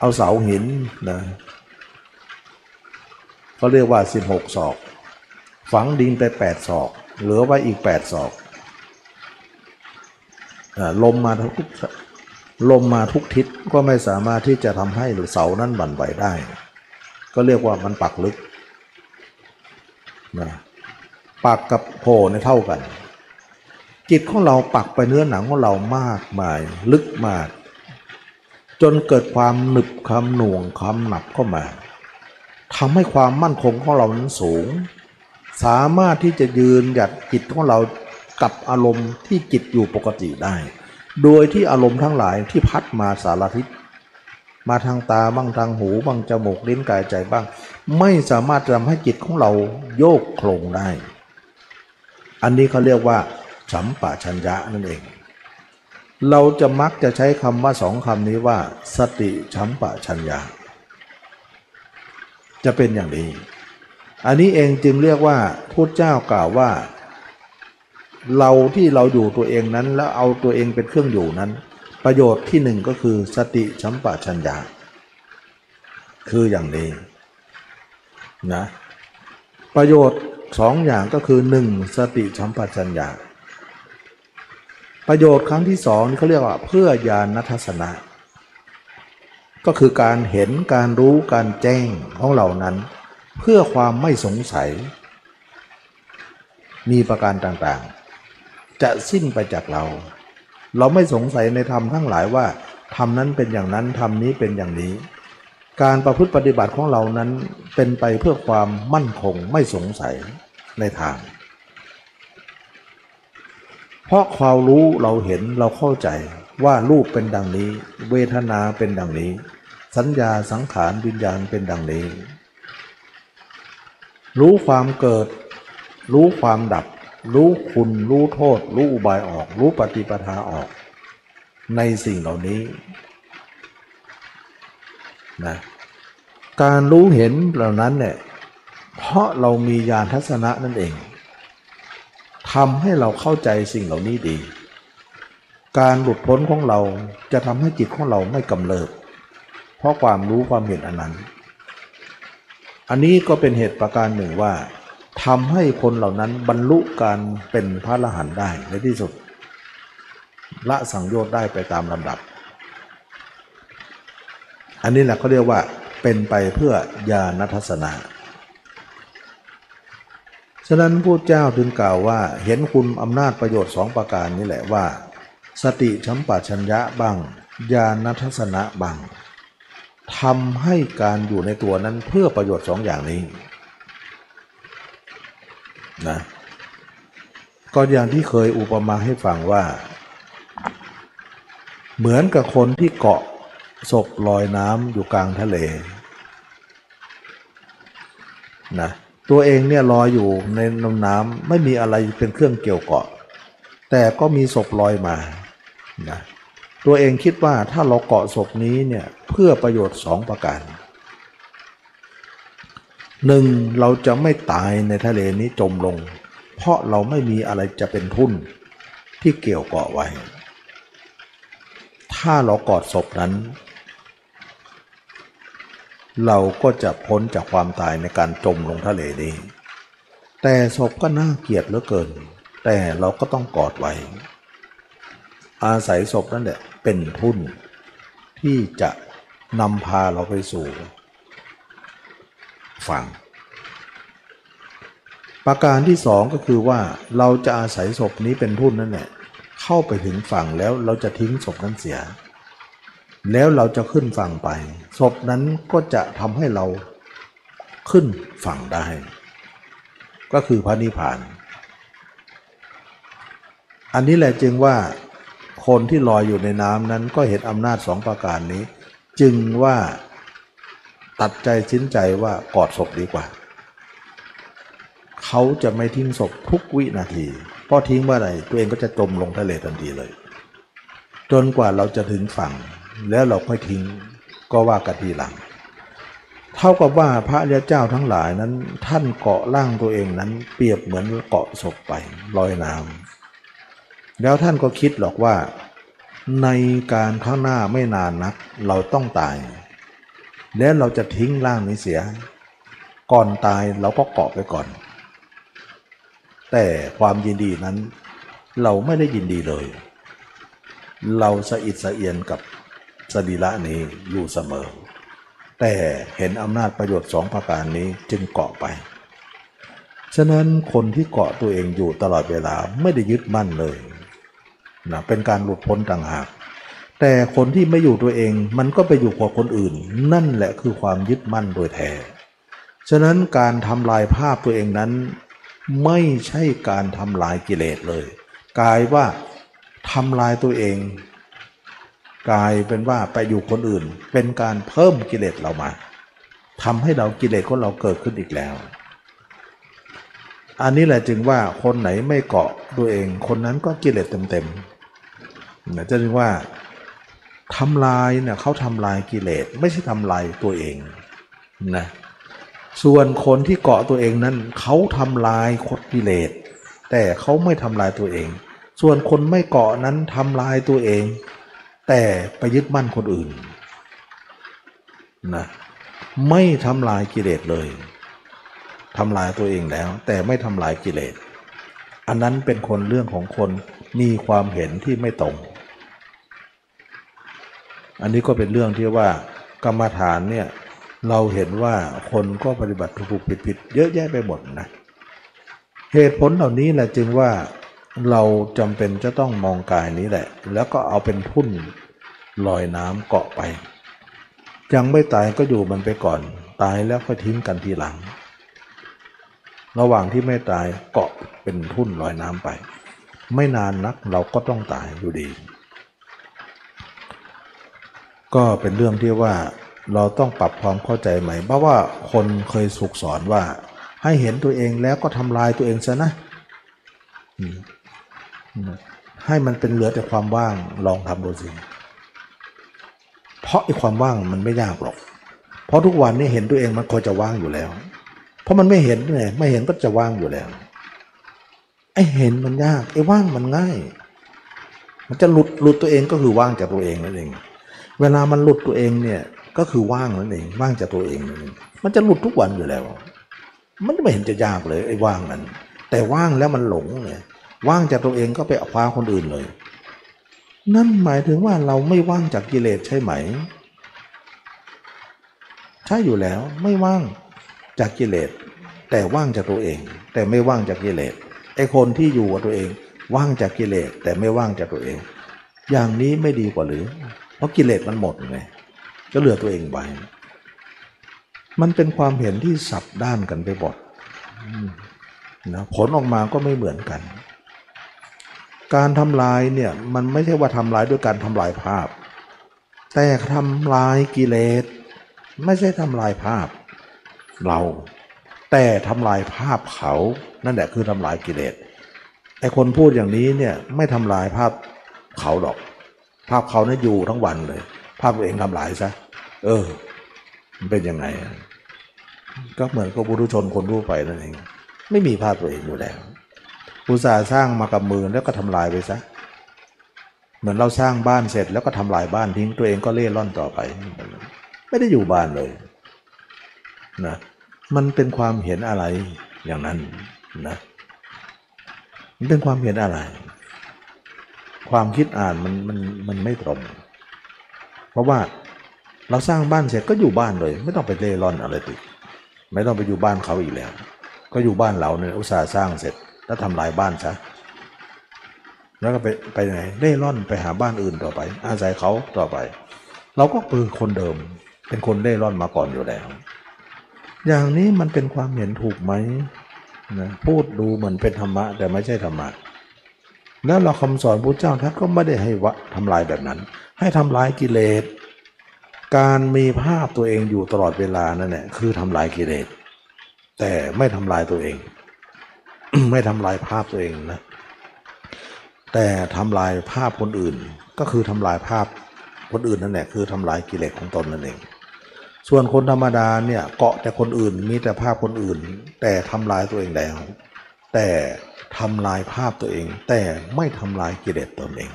เอาเสาหินนะ เขาเรียกว่า 16 ศอก ฝังดินไป 8 ศอก เหลือไว้อีก 8 ศอกลมมาทุกลมมาทุกทิศก็ไม่สามารถที่จะทำให้เสานั้นบั่นไหวได้ ก็เรียกว่ามันปักลึกนะปักกับโผล่ในเท่ากัน จิตของเราปักไปเนื้อหนังของเรามากมายลึกมาก จนเกิดความหนึบคำหน่วงคำหนับเข้ามา ทำให้ความมั่นคงของเรานั้นสูง สามารถที่จะยืนหยัดจิตของเรากับอารมณ์ที่จิตอยู่ปกติได้ โดยที่อารมณ์ทั้งหลายที่พัดมาสารทิศมาทางตาบ้างทางหูบ้างจมูกลิ้นกายใจบ้าง ไม่สามารถทำให้จิตของเราโยกโครงได้ อันนี้เขาเรียกว่าสัมปะชัญญะนั่นเอง เราจะมักจะใช้คำว่าสองคำนี้ว่า สติสัมปะชัญญะ จะเป็นอย่างนี้ อันนี้เองจึงเรียกว่าพุทธเจ้ากล่าวว่า เราที่เราอยู่ตัวเองนั้น แล้วเอาตัวเองเป็นเครื่องอยู่นั้น ประโยชน์ที่หนึ่งก็คือสติสัมปชัญญะคืออย่างนี้นะประโยชน์สองอย่างก็คือหนึ่งสติสัมปชัญญะประโยชน์ครั้งที่สองนี่เขาเรียกว่าเพื่อญาณทัศนะ ก็คือการเห็นการรู้การแจ้งของเหล่านั้น เพื่อความไม่สงสัย มีประการต่างๆ จะสิ้นไปจากเรา เราไม่สงสัยในธรรมทั้งหลายว่าธรรมนั้นเป็นอย่างนั้นธรรมนี้เป็นอย่างนี้ การประพฤติปฏิบัติของเรานั้นเป็นไปเพื่อความมั่นคงไม่สงสัยในทาง เพราะความรู้เราเห็นเราเข้าใจว่ารูปเป็นดังนี้ เวทนาเป็นดังนี้ สัญญาสังขารวิญญาณเป็นดังนี้ รู้ความเกิด รู้ความดับ รู้คุณ รู้โทษ รู้อุบายออก รู้ปฏิปทาออก ในสิ่งเหล่านี้นะการรู้เห็นเหล่านั้นเนี่ยเพราะเรามีญาณทัศนะนั่นเองทำให้เราเข้าใจสิ่งเหล่านี้ดี การหลุดพ้นของเราจะทำให้จิตของเราไม่กำเริบ เพราะความรู้ความเห็นอันนั้น อันนี้ก็เป็นเหตุประการหนึ่งว่าทำให้คนเหล่านั้นบรรลุการเป็นพระอรหันต์ได้ในที่สุด ละสังโยชน์ได้ไปตามลำดับ อันนี้แหละเขาเรียกว่าเป็นไปเพื่อญาณทัศนะฉะนั้นผู้เจ้าถึงกล่าวว่าเห็นคุณอำนาจประโยชน์สองประการนี้แหละว่า สติชัมปชัญญะบ้างญาณทัศนะบ้าง ทำให้การอยู่ในตัวนั้นเพื่อประโยชน์สองอย่างนี้นะก็อย่างที่เคยอุปมาให้ฟังว่า เหมือนกับคนที่เกาะศพลอยน้ำอยู่กลางทะเลนะตัวเองเนี่ยลอยอยู่ในน้ำไม่มีอะไรเป็นเครื่องเกี่ยวเกาะ แต่ก็มีศพลอยมานะ ตัวเองคิดว่าถ้าเราเกาะศพนี้เนี่ยเพื่อประโยชน์สองประการหนึ่งเราจะไม่ตายในทะเลนี้จมลง เพราะเราไม่มีอะไรจะเป็นทุนที่เกี่ยวเกาะไว้ ถ้าเรากอดศพนั้น เราก็จะพ้นจากความตายในการจมลงทะเลนี้ แต่ศพก็น่าเกลียดเหลือเกิน แต่เราก็ต้องกอดไว้ อาศัยศพนั่นแหละ เป็นทุนที่จะนำพาเราไปสู่ฝั่งประการที่สองก็คือว่าเราจะอาศัยศพนี้เป็นทุนนั่นแหละเข้าไปถึงฝั่งแล้วเราจะทิ้งศพนั้นเสีย แล้วเราจะขึ้นฝั่งไปศพนั้นก็จะทำให้เราขึ้นฝั่งได้ ก็คือพระนิพพาน อันนี้แหละจึงว่า คนที่ลอยอยู่ในน้ำนั้นก็เห็นอำนาจสองประการนี้ จึงว่าตัดใจสิ้นใจว่ากอดศพดีกว่า เขาจะไม่ทิ้งศพทุกวินาทีเพราะทิ้งเมื่อไหร่ตัวเองก็จะจมลงทะเลทันทีเลย จนกว่าเราจะถึงฝั่ง แล้วเราค่อยทิ้งก็ว่ากันทีหลัง เท่ากับว่าพระเจ้าทั้งหลายนั้น ท่านเกาะร่างตัวเองนั้น เปรียบเหมือนเกาะศพไปลอยน้ำ แล้วท่านก็คิดหรอกว่า ในการข้างหน้าไม่นานนัก เราต้องตาย แล้วเราจะทิ้งร่างนี้เสีย ก่อนตายเราก็เกาะไปก่อน แต่ความยินดีนั้น เราไม่ได้ยินดีเลย เราสะอิดสะเอียนกับสรีระนี้อยู่เสมอ แต่เห็นอำนาจประโยชน์สองประการนี้จึงเกาะไป ฉะนั้นคนที่เกาะตัวเองอยู่ตลอดเวลาไม่ได้ยึดมั่นเลย นะเป็นการหลุดพ้นต่างหาก แต่คนที่ไม่อยู่ตัวเองมันก็ไปอยู่กับคนอื่น นั่นแหละคือความยึดมั่นโดยแท้ฉะนั้นการทำลายภาพตัวเองนั้น ไม่ใช่การทำลายกิเลสเลยกลายว่าทำลายตัวเองกลายเป็นว่าไปอยู่คนอื่น เป็นการเพิ่มกิเลสเรามาทำให้เรากิเลสของเราเกิดขึ้นอีกแล้ว อันนี้แหละจึงว่าคนไหนไม่เกาะตัวเอง คนนั้นก็กิเลสเต็มๆ นะจะเรียกว่าทำลายเนี่ยเขาทำลายกิเลสไม่ใช่ทำลายตัวเองนะส่วนคนที่เกาะตัวเองนั้นเขาทำลายคดกิเลสแต่เขาไม่ทำลายตัวเอง ส่วนคนไม่เกาะนั้นทำลายตัวเอง แต่ไปยึดมั่นคนอื่นนะไม่ทำลายกิเลสเลยทำลายตัวเองแล้ว แต่ไม่ทำลายกิเลส อันนั้นเป็นคนเรื่องของคนมีความเห็นที่ไม่ตรง อันนี้ก็เป็นเรื่องที่ว่ากรรมฐานเนี่ยเราเห็นว่าคนก็ปฏิบัติถูกผิดผิดเยอะแยะไปหมดนะเหตุผลเหล่านี้แหละจึงว่าเราจำเป็นจะต้องมองกายนี้แหละ แล้วก็เอาเป็นทุ่นลอยน้ำเกาะไป ยังไม่ตายก็อยู่มันไปก่อน ตายแล้วค่อยทิ้งกันทีหลัง ระหว่างที่ไม่ตายเกาะเป็นทุ่นลอยน้ำไป ไม่นานนักเราก็ต้องตายอยู่ดี ก็เป็นเรื่องที่ว่าเราต้องปรับความเข้าใจใหม่เพราะว่าคนเคยสุกสอนว่า ให้เห็นตัวเองแล้วก็ทำลายตัวเองซะนะให้มันเป็นเหลือแต่ความว่างลองทำดูสิเพราะไอ้ความว่างมันไม่ยากหรอก เพราะทุกวันนี้เห็นตัวเองมันควรจะว่างอยู่แล้ว เพราะมันไม่เห็นไงไม่เห็นก็จะว่างอยู่แล้วไอ้เห็นมันยากไอ้ว่างมันง่าย มันจะหลุดหลุดตัวเองก็คือว่างจากตัวเองนั่นเอง เวลามันหลุดตัวเองเนี่ยก็คือว่างนั่นเองว่างจากตัวเองนั่นเองมันจะหลุดทุกวันอยู่แล้ว มันไม่เห็นจะยากเลยไอ้ว่างนั้น แต่ว่างแล้วมันหลงเนี่ยว่างจากตัวเองก็ไปคว้าคนอื่นเลย นั่นหมายถึงว่าเราไม่ว่างจากกิเลสใช่ไหม ใช่อยู่แล้วไม่ว่างจากกิเลส แต่ว่างจากตัวเอง แต่ไม่ว่างจากกิเลสไอ้คนที่อยู่กับตัวเอง ว่างจากกิเลสแต่ไม่ว่างจากตัวเอง อย่างนี้ไม่ดีกว่าหรือ เพราะกิเลสมันหมดไงก็เหลือตัวเองไว้มันเป็นความเห็นที่สับด้านกันไปหมดนะผลออกมาก็ไม่เหมือนกัน การทำลายเนี่ยมันไม่ใช่ว่าทำลายด้วยการทำลายภาพ แต่ทำลายกิเลสไม่ใช่ทำลายภาพ เรา แต่ทำลายภาพเขา นั่นแหละคือทำลายกิเลสไอคนพูดอย่างนี้เนี่ยไม่ทำลายภาพเขาหรอก ภาพเขาเนี่ยอยู่ทั้งวันเลย ภาพตัวเองทำลายซะเออ มันเป็นยังไง ก็เหมือนกับบุรุชนคนทั่วไปนั่นเอง ไม่มีภาพตัวเองอยู่แล้วอุตสาห์สร้างมากับมือแล้วก็ทำลายไปซะเหมือนเราสร้างบ้านเสร็จแล้วก็ทำลายบ้านทิ้งตัวเองก็เล่ร่อนต่อไป ไม่ได้อยู่บ้านเลยนะมันเป็นความเห็นอะไรอย่างนั้นนะมันเป็นความเห็นอะไร ความคิดอ่านมันมันมันไม่ตรง เพราะว่าเราสร้างบ้านเสร็จก็อยู่บ้านเลย ไม่ต้องไปเล่ร่อนอะไรติไม่ต้องไปอยู่บ้านเขาอีกแล้ว ก็อยู่บ้านเราเนี่ยอุตส่าห์สร้างเสร็จแล้วทำลายบ้านซะแล้วก็ไปไปไหนเล่ร่อนไปหาบ้านอื่นต่อไป อาศัยเขาต่อไป เราก็ปืนคนเดิม เป็นคนเล่ร่อนมาก่อนอยู่แล้ว อย่างนี้มันเป็นความเห็นถูกไหมนะพูดดูเหมือนเป็นธรรมะแต่ไม่ใช่ธรรมะ แล้วเราคำสอนพระเจ้าท่านก็ไม่ได้ให้วะทำลายแบบนั้น ให้ทำลายกิเลส การมีภาพตัวเองอยู่ตลอดเวลานั่นแหละคือทำลายกิเลส แต่ไม่ทำลายตัวเอง ไม่ทำลายภาพตัวเองนะ แต่ทำลายภาพคนอื่น ก็คือทำลายภาพคนอื่นนั่นแหละคือทำลายกิเลสของตนนั่นเอง ส่วนคนธรรมดาเนี่ยเกาะแต่คนอื่นมีแต่ภาพคนอื่น แต่ทำลายตัวเองแล้ว แต่ ทำลายภาพตัวเอง แต่ไม่ทำลายกิเลสตนเอง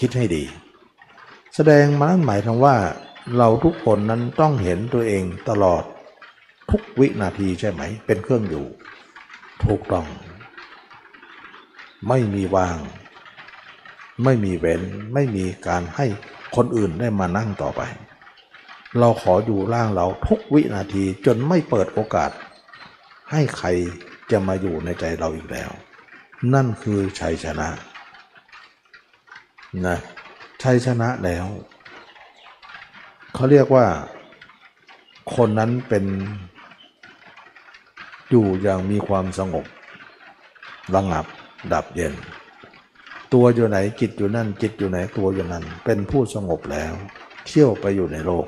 คิดให้ดี แสดงมานั่นหมายถึงว่า เราทุกคนนั้นต้องเห็นตัวเองตลอดทุกวินาทีใช่ไหม เป็นเครื่องอยู่ ถูกต้อง ไม่มีวาง ไม่มีเว้นไม่มีการให้คนอื่นได้มานั่งต่อไป เราขออยู่ร่างเราทุกวินาทีจนไม่เปิดโอกาส ให้ใคร จะมาอยู่ในใจเราอีกแล้ว นั่นคือชัยชนะนะชัยชนะแล้วเขาเรียกว่า คนนั้นเป็นอยู่อย่างมีความสงบระงับดับเย็น ตัวอยู่ไหนจิตอยู่นั่นจิตอยู่ไหนตัวอยู่นั่นเป็นผู้สงบแล้ว เที่ยวไปอยู่ในโลก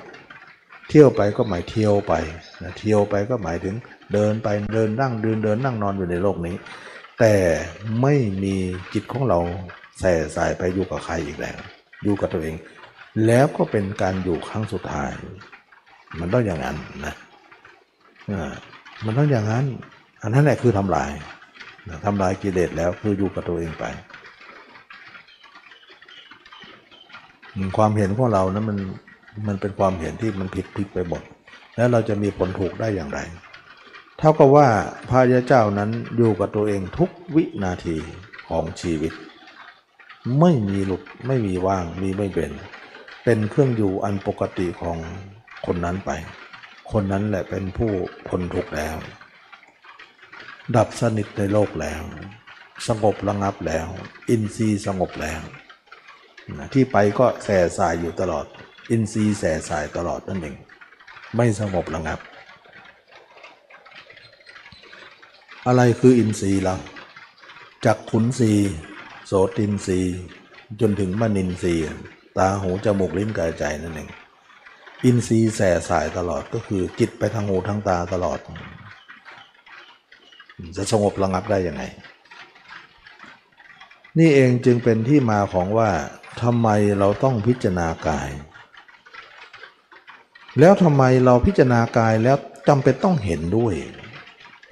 เที่ยวไปก็หมายเที่ยวไปนะเที่ยวไปก็หมายถึง เดินไปเดินนั่งเดินเดินนั่งนอนอยู่ในโลกนี้ แต่ไม่มีจิตของเราแส่สายไปอยู่กับใครอีกแล้ว อยู่กับตัวเอง แล้วก็เป็นการอยู่ครั้งสุดท้าย มันต้องอย่างนั้นนะมันต้องอย่างนั้น อันนั้นแหละคือทำลายทำลายกิเลสแล้วคืออยู่กับตัวเองไป ความเห็นของเรานะมันมันเป็นความเห็นที่มันผิดพลิกไปหมดแล้วเราจะมีผลถูกได้อย่างไร เท่ากับว่าพระยาเจ้านั้นอยู่กับตัวเองทุกวินาทีของชีวิต ไม่มีหลุดไม่มีว่างมีไม่เป็น เป็นเครื่องอยู่อันปกติของคนนั้นไป คนนั้นแหละเป็นผู้พ้นทุกข์แล้ว ดับสนิทในโลกแล้ว สงบระงับแล้ว อินทรีย์สงบแล้วที่ไปก็แส่สายอยู่ตลอด อินทรีย์แส่สายตลอดนั่นเองไม่สงบระงับ อะไรคืออินทรีย์เราจากขุนทรีโสตินทรีย์จนถึงมนินทรีย์ตาหูจมูกลิ้นกายใจนั่นเองอินทรีย์แส่สายตลอดก็คือจิตไปทางหูทางตาตลอด จะสงบระงับได้ยังไง นี่เองจึงเป็นที่มาของว่าทำไมเราต้องพิจารณากาย แล้วทำไมเราพิจารณากายแล้วจำเป็นต้องเห็นด้วย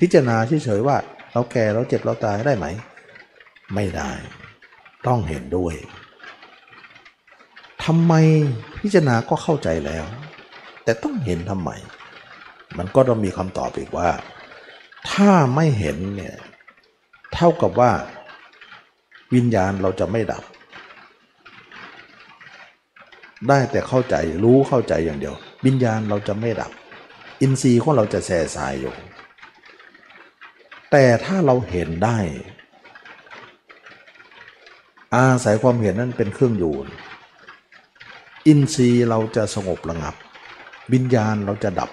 พิจารณาเฉยๆว่า เราแก่เราเจ็บเราตายได้ไหม ไม่ได้ ต้องเห็นด้วยทำไมพิจารณาก็เข้าใจแล้ว แต่ต้องเห็นทำไม มันก็ต้องมีคำตอบอีกว่า ถ้าไม่เห็นเนี่ยเท่ากับว่า วิญญาณเราจะไม่ดับ ได้แต่เข้าใจรู้เข้าใจอย่างเดียว วิญญาณเราจะไม่ดับ อินทรีย์ของเราจะแส่สายอยู่ แต่ถ้าเราเห็นได้ อาศัยความเห็นนั้นเป็นเครื่องอยู่ อินทรีย์เราจะสงบระงับ วิญญาณเราจะดับ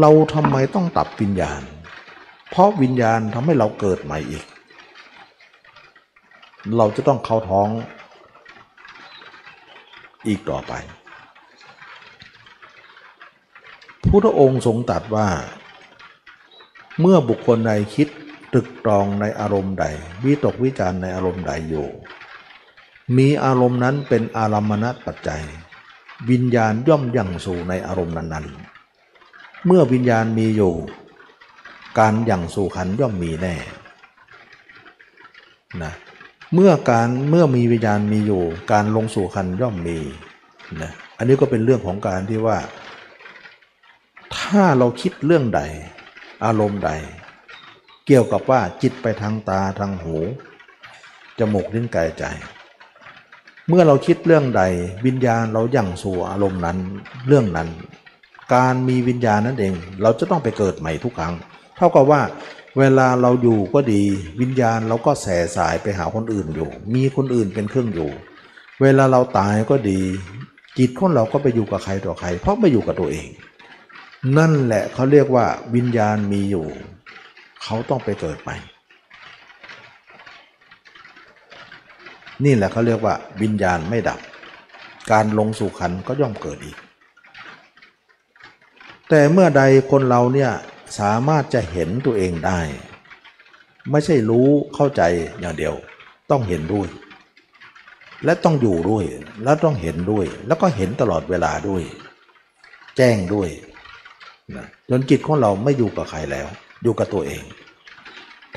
เราทำไมต้องตับวิญญาณ เพราะวิญญาณทำให้เราเกิดใหม่อีก เราจะต้องเข้าท้องอีกต่อไป พุทธองค์ทรงตรัสว่า เมื่อบุคคลใดคิดตรึกตรองในอารมณ์ใด วิตกวิจารณ์ในอารมณ์ใดอยู่ มีอารมณ์นั้นเป็นอารมณปัจจัย วิญญาณย่อมยั่งสู่ในอารมณ์นั้นๆ เมื่อวิญญาณมีอยู่ การยั่งสู่ขันย่อมมีแน่นะเมื่อการเมื่อมีวิญญาณมีอยู่ การลงสู่ขันย่อมมีนะอันนี้ก็เป็นเรื่องของการที่ว่า ถ้าเราคิดเรื่องใด อารมณ์ใด เกี่ยวกับว่าจิตไปทางตาทางหูจมูกลิ้นกายใจ เมื่อเราคิดเรื่องใดวิญญาณเรายั่งสู่อารมณ์นั้นเรื่องนั้น การมีวิญญาณนั่นเอง เราจะต้องไปเกิดใหม่ทุกครั้ง เท่ากับว่าเวลาเราอยู่ก็ดีวิญญาณเราก็แส่สายไปหาคนอื่นอยู่ มีคนอื่นเป็นเครื่องอยู่ เวลาเราตายก็ดี จิตของเราก็ไปอยู่กับใครต่อใคร เพราะไม่อยู่กับตัวเอง นั่นแหละเขาเรียกว่าวิญญาณมีอยู่ เขาต้องไปเกิดใหม่นี่แหละเขาเรียกว่าวิญญาณไม่ดับ การลงสู่ขันก็ย่อมเกิดอีก แต่เมื่อใดคนเราเนี่ยสามารถจะเห็นตัวเองได้ ไม่ใช่รู้เข้าใจอย่างเดียว ต้องเห็นด้วย และต้องอยู่ด้วย แล้วต้องเห็นด้วย แล้วก็เห็นตลอดเวลาด้วย แจ้งด้วย นะจนจิตของเราไม่อยู่กับใครแล้ว อยู่กับตัวเอง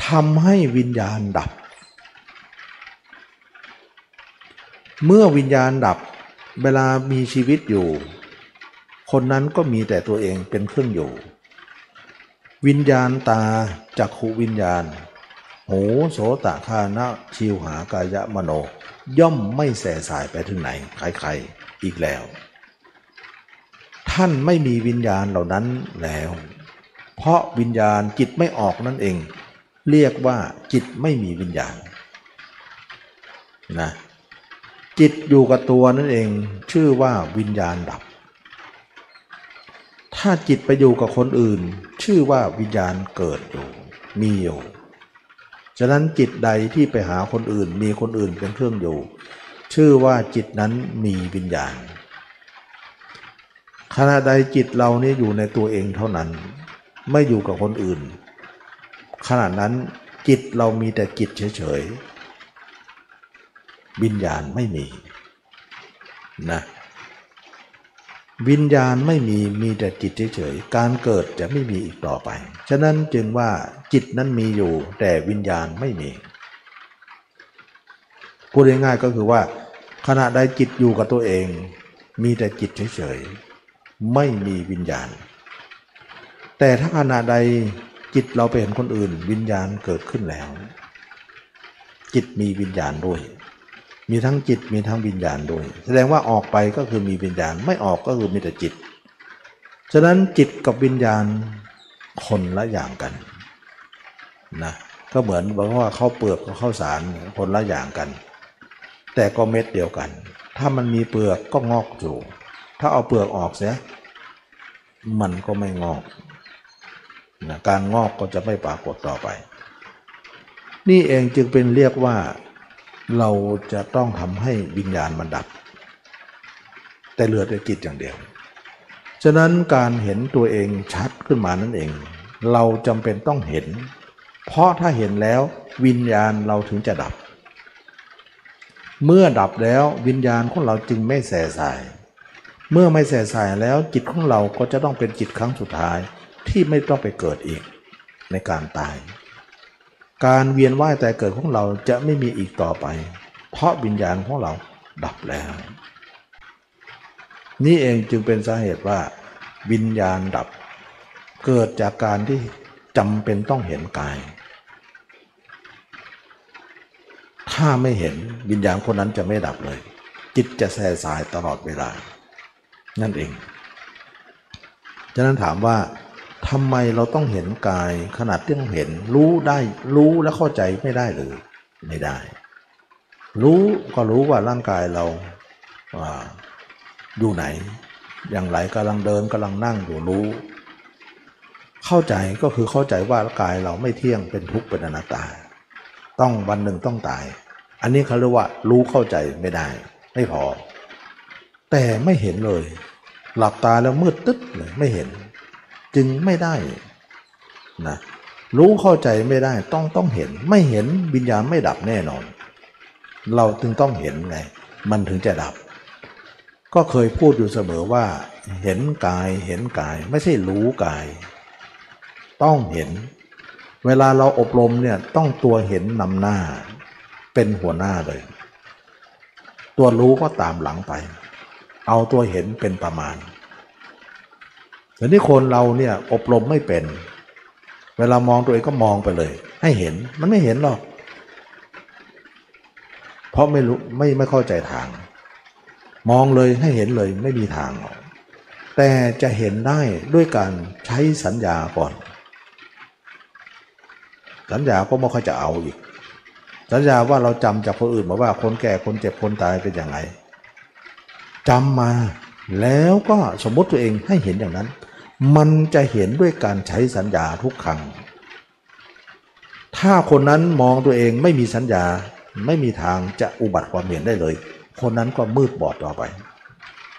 ทำให้วิญญาณดับ เมื่อวิญญาณดับ เวลามีชีวิตอยู่ คนนั้นก็มีแต่ตัวเองเป็นเครื่องอยู่ วิญญาณตาจักขูวิญญาณหูโสตคานะชิวหากายะมโน ย่อมไม่แส่สายไปถึงไหนใครๆอีกแล้ว ท่านไม่มีวิญญาณเหล่านั้นแล้ว เพราะวิญญาณจิตไม่ออกนั่นเอง เรียกว่าจิตไม่มีวิญญาณนะจิตอยู่กับตัวนั่นเองชื่อว่าวิญญาณดับ ถ้าจิตไปอยู่กับคนอื่น ชื่อว่าวิญญาณเกิดอยู่มีอยู่ฉะนั้นจิตใดที่ไปหาคนอื่นมีคนอื่นเป็นเครื่องอยู่ ชื่อว่าจิตนั้นมีวิญญาณ ขณะใดจิตเรานี่อยู่ในตัวเองเท่านั้น ไม่อยู่กับคนอื่น ขณะนั้นจิตเรามีแต่จิตเฉยๆวิญญาณไม่มีนะวิญญาณไม่มีมีแต่จิตเฉยๆการเกิดจะไม่มีอีกต่อไป ฉะนั้นจึงว่าจิตนั้นมีอยู่ แต่วิญญาณไม่มีพูดง่ายๆก็คือว่า ขณะใดจิตอยู่กับตัวเอง มีแต่จิตเฉยๆ ไม่มีวิญญาณ แต่ถ้าขณะใดจิตเราไปเห็นคนอื่น วิญญาณเกิดขึ้นแล้ว จิตมีวิญญาณด้วย มีทั้งจิตมีทั้งวิญญาณด้วย แสดงว่าออกไปก็คือมีวิญญาณไม่ออกก็คือมีแต่จิต ฉะนั้นจิตกับวิญญาณคนละอย่างกันนะก็เหมือนบอกว่าข้าวเปลือกกับข้าวสารคนละอย่างกัน แต่ก็เม็ดเดียวกัน ถ้ามันมีเปลือกก็งอกอยู่ ถ้าเอาเปลือกออกเสียมันก็ไม่งอกนะการงอกก็จะไม่ปรากฏต่อไป นี่เองจึงเป็นเรียกว่าเราจะต้องทำให้วิญญาณมันดับ แต่เหลือแต่จิตอย่างเดียว ฉะนั้นการเห็นตัวเองชัดขึ้นมานั่นเอง เราจำเป็นต้องเห็น เพราะถ้าเห็นแล้ววิญญาณเราถึงจะดับ เมื่อดับแล้ววิญญาณของเราจึงไม่แส่สาย เมื่อไม่แส่สายแล้วจิตของเราก็จะต้องเป็นจิตครั้งสุดท้ายที่ไม่ต้องไปเกิดอีกในการตาย การเวียนว่ายแต่เกิดของเราจะไม่มีอีกต่อไป เพราะวิญญาณของเราดับแล้ว นี่เองจึงเป็นสาเหตุว่า วิญญาณดับ เกิดจากการที่จำเป็นต้องเห็นกาย ถ้าไม่เห็นวิญญาณคนนั้นจะไม่ดับเลย จิตจะแส่สายตลอดเวลา นั่นเอง ฉะนั้นถามว่าทำไมเราต้องเห็นกายขนาดที่ต้องเห็น รู้ได้รู้และเข้าใจไม่ได้หรือไม่ได้ รู้ก็รู้ว่าร่างกายเราอยู่ไหน อย่างไรกำลังเดินกำลังนั่งอยู่รู้ เข้าใจก็คือเข้าใจว่ากายเราไม่เที่ยงเป็นทุกข์เป็นอนัตตา ต้องวันหนึ่งต้องตาย อันนี้เขาเรียกว่ารู้เข้าใจไม่ได้ ไม่พอ แต่ไม่เห็นเลย หลับตาแล้วมืดตึ๊ดเลยไม่เห็น จึงไม่ได้นะรู้เข้าใจไม่ได้ต้องต้องเห็น ไม่เห็นวิญญาณไม่ดับแน่นอน เราจึงต้องเห็นไง มันถึงจะดับ ก็เคยพูดอยู่เสมอว่า เห็นกายเห็นกาย ไม่ใช่รู้กาย ต้องเห็น เวลาเราอบรมเนี่ยต้องตัวเห็นนำหน้า เป็นหัวหน้าเลย ตัวรู้ก็ตามหลังไป เอาตัวเห็นเป็นประมาณแต่นี่คนเราเนี่ยอบรมไม่เป็น เวลามองตัวเองก็มองไปเลย ให้เห็นมันไม่เห็นหรอก เพราะไม่รู้ไม่ไม่เข้าใจทาง มองเลยให้เห็นเลยไม่มีทางหรอกแต่จะเห็นได้ด้วยการใช้สัญญาก่อน สัญญาก็ไม่ค่อยจะเอาอีก สัญญาว่าเราจำจากคนอื่นมาว่าคนแก่คนเจ็บคนตายเป็นอย่างไร จำมาแล้วก็สมมติตัวเองให้เห็นอย่างนั้น มันจะเห็นด้วยการใช้สัญญาทุกครั้ง ถ้าคนนั้นมองตัวเองไม่มีสัญญาไม่มีทางจะอุบัติความเห็นได้เลย คนนั้นก็มืดบอดต่อไป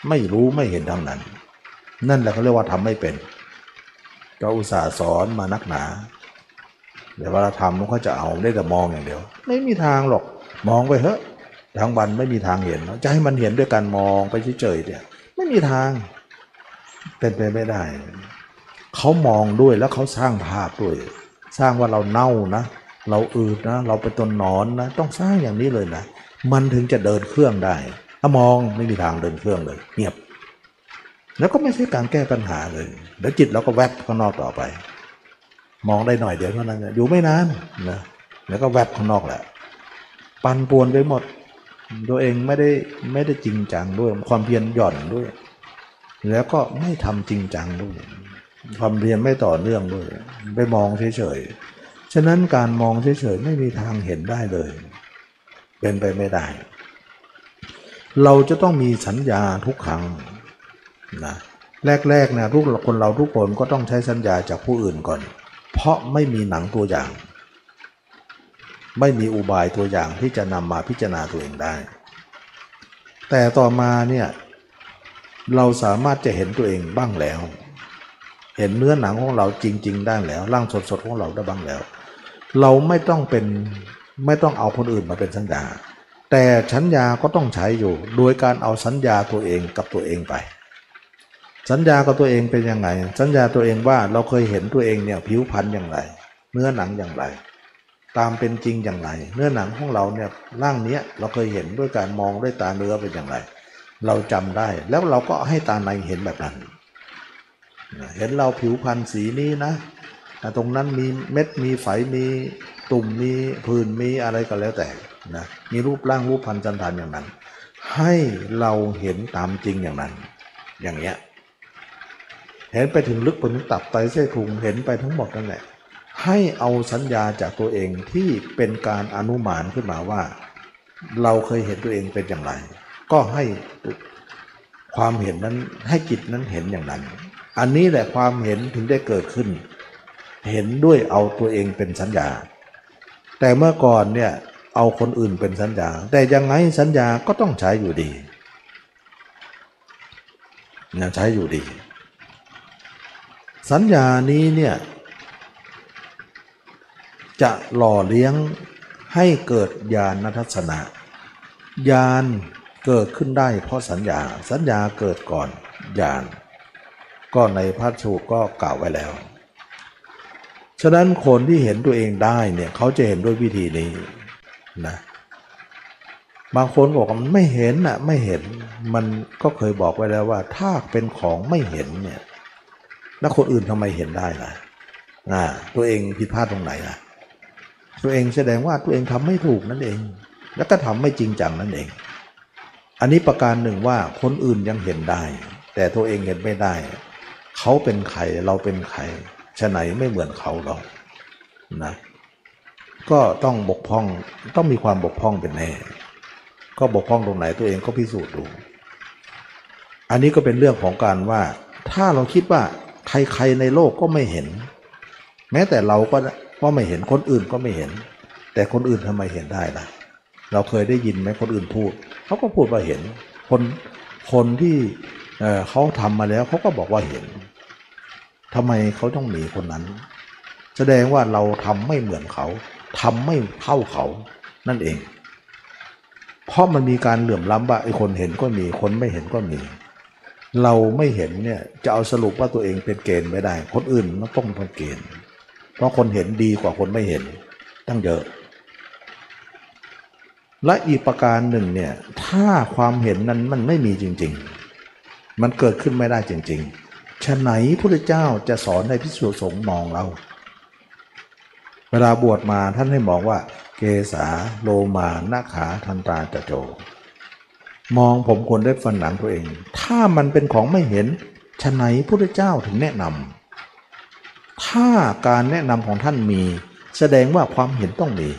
ไม่รู้ไม่เห็นทั้งนั้น นั่นแหละเขาเรียกว่าทำไม่เป็น ก็อุตส่าห์สอนมานักหนาเดี๋ยวเวลาทำมันก็จะเอาได้แต่มองอย่างเดียว ไม่มีทางหรอกมองไปเถอะ ทั้งวันไม่มีทางเห็นจะให้มันเห็นด้วยการมองไปเฉยๆเนี่ยไม่มีทางเป็นไปไม่ได้ เขามองด้วยแล้วเขาสร้างภาพด้วย สร้างว่าเราเน่านะ เราอืดนะ เราเป็นต้นนอนนะ ต้องสร้างอย่างนี้เลยนะ มันถึงจะเดินเครื่องได้ ถ้ามองไม่มีทางเดินเครื่องเลย เงียบ แล้วก็ไม่ใช่การแก้ปัญหาเลย เดี๋ยวจิตเราก็แวบข้างนอกต่อไป มองได้หน่อยเดียวเท่านั้นอยู่ไม่นานนะ แล้วก็แวบข้างนอกแหละ ปันป่วนไปหมด ตัวเองไม่ได้ไม่ได้จริงจังด้วย ความเพียรหย่อนด้วย แล้วก็ไม่ทำจริงจังด้วย ความเพียรไม่ต่อเนื่องด้วย ไปมองเฉยๆ ฉะนั้นการมองเฉยๆไม่มีทางเห็นได้เลย เป็นไปไม่ได้ เราจะต้องมีสัญญาทุกครั้งนะแรกๆนะทุกคนเราทุกคนก็ต้องใช้สัญญาจากผู้อื่นก่อน เพราะไม่มีหนังตัวอย่าง ไม่มีอุบายตัวอย่างที่จะนำมาพิจารณาตัวเองได้ แต่ต่อมาเนี่ยเราสามารถจะเห็นตัวเองบ้างแล้ว เห็นเนื้อหนังของเราจริง ๆ ได้แล้วร่างสดๆของเราได้บ้างแล้ว เราไม่ต้องเป็นไม่ต้องเอาคนอื่นมาเป็นสัญญา แต่สัญญาก็ต้องใช้อยู่ โดยการเอาสัญญาตัวเองกับตัวเองไป สัญญากับตัวเองเป็นยังไง สัญญาตัวเองว่าเราเคยเห็นตัวเองเนี่ยผิวพรรณอย่างไร เนื้อหนังอย่างไร ตามเป็นจริงอย่างไร เนื้อหนังของเราเนี่ยร่างเนี้ยเราเคยเห็นด้วยการมองด้วยตาเนื้อเป็นอย่างไร เราจำได้แล้วเราก็ให้ตาในเห็นแบบนั้น เห็นเราผิวพรรณสีนี้นะ ตรงนั้นมีเม็ดมีไฝมีตุ่มมีผื่นมีอะไรก็แล้วแต่นะมีรูปร่างรูปพันธ์จันทานอย่างนั้น ให้เราเห็นตามจริงอย่างนั้น อย่างเงี้ยเห็นไปถึงลึกไปถึงตับไตเส้นพุงเห็นไปทั้งหมดนั่นแหละ ให้เอาสัญญาจากตัวเองที่เป็นการอนุมานขึ้นมาว่า เราเคยเห็นตัวเองเป็นอย่างไร ก็ให้ความเห็นนั้นให้จิตนั้นเห็นอย่างนั้น อันนี้แหละความเห็นถึงได้เกิดขึ้น เห็นด้วยเอาตัวเองเป็นสัญญา แต่เมื่อก่อนเนี่ยเอาคนอื่นเป็นสัญญา แต่ยังไงสัญญาก็ต้องใช้อยู่ดีนะใช้อยู่ดี สัญญานี้เนี่ย จะหล่อเลี้ยงให้เกิดญาณทัศนะญาณเกิดขึ้นได้เพราะสัญญาสัญญาเกิดก่อนญาณก็ในพระสูตรก็กล่าวไว้แล้ว ฉะนั้นคนที่เห็นตัวเองได้เนี่ยเขาจะเห็นด้วยวิธีนี้นะบางคนบอกว่ามันไม่เห็นน่ะไม่เห็นมันก็เคยบอกไว้แล้วว่า ถ้าเป็นของไม่เห็นเนี่ยแล้วคนอื่นทำไมเห็นได้ล่ะอ่าตัวเองผิดพลาดตรงไหนล่ะ ตัวเองแสดงว่าตัวเองทำไม่ถูกนั่นเอง แล้วก็ทำไม่จริงจังนั่นเอง อันนี้ประการหนึ่งว่าคนอื่นยังเห็นได้ แต่ตัวเองเห็นไม่ได้ เขาเป็นใครเราเป็นใครฉะไหนไม่เหมือนเขาหรอกนะก็ต้องบกพร่องต้องมีความบกพร่องเป็นแน่ก็บกพร่องตรงไหนตัวเองก็พิสูจน์ดู อันนี้ก็เป็นเรื่องของการว่า ถ้าเราคิดว่าใครๆในโลกก็ไม่เห็น แม้แต่เราก็ ก็ไม่เห็นคนอื่นก็ไม่เห็น แต่คนอื่นทำไมเห็นได้ล่ะ เราเคยได้ยินไหมคนอื่นพูดเขาก็พูดว่าเห็น คนคนที่เขาทำมาแล้วเขาก็บอกว่าเห็นทำไมเขาต้องหนีคนนั้น แสดงว่าเราทำไม่เหมือนเขาทำไม่เท่าเขานั่นเอง เพราะมันมีการเหลื่อมล้ำว่าไอ้คนเห็นก็มีคนไม่เห็นก็มี เราไม่เห็นเนี่ยจะเอาสรุปว่าตัวเองเป็นเกณฑ์ไม่ได้ คนอื่นต้องเป็นเกณฑ์ เพราะคนเห็นดีกว่าคนไม่เห็นตั้งเยอะและอีกประการหนึ่งเนี่ยถ้าความเห็นนั้นมันไม่มีจริง ๆ มันเกิดขึ้นไม่ได้จริงๆฉะไหนพระเจ้าจะสอนในพิสุสงฆ์มองเรา เวลาบวชมาท่านให้มองว่า เกษาโลมานาขาทันตาจะโจ มองผมควรได้ฟันหนังตัวเอง ถ้ามันเป็นของไม่เห็นฉะไหนพระเจ้าถึงแนะนำ ถ้าการแนะนำของท่านมี แสดงว่าความเห็นต้องมี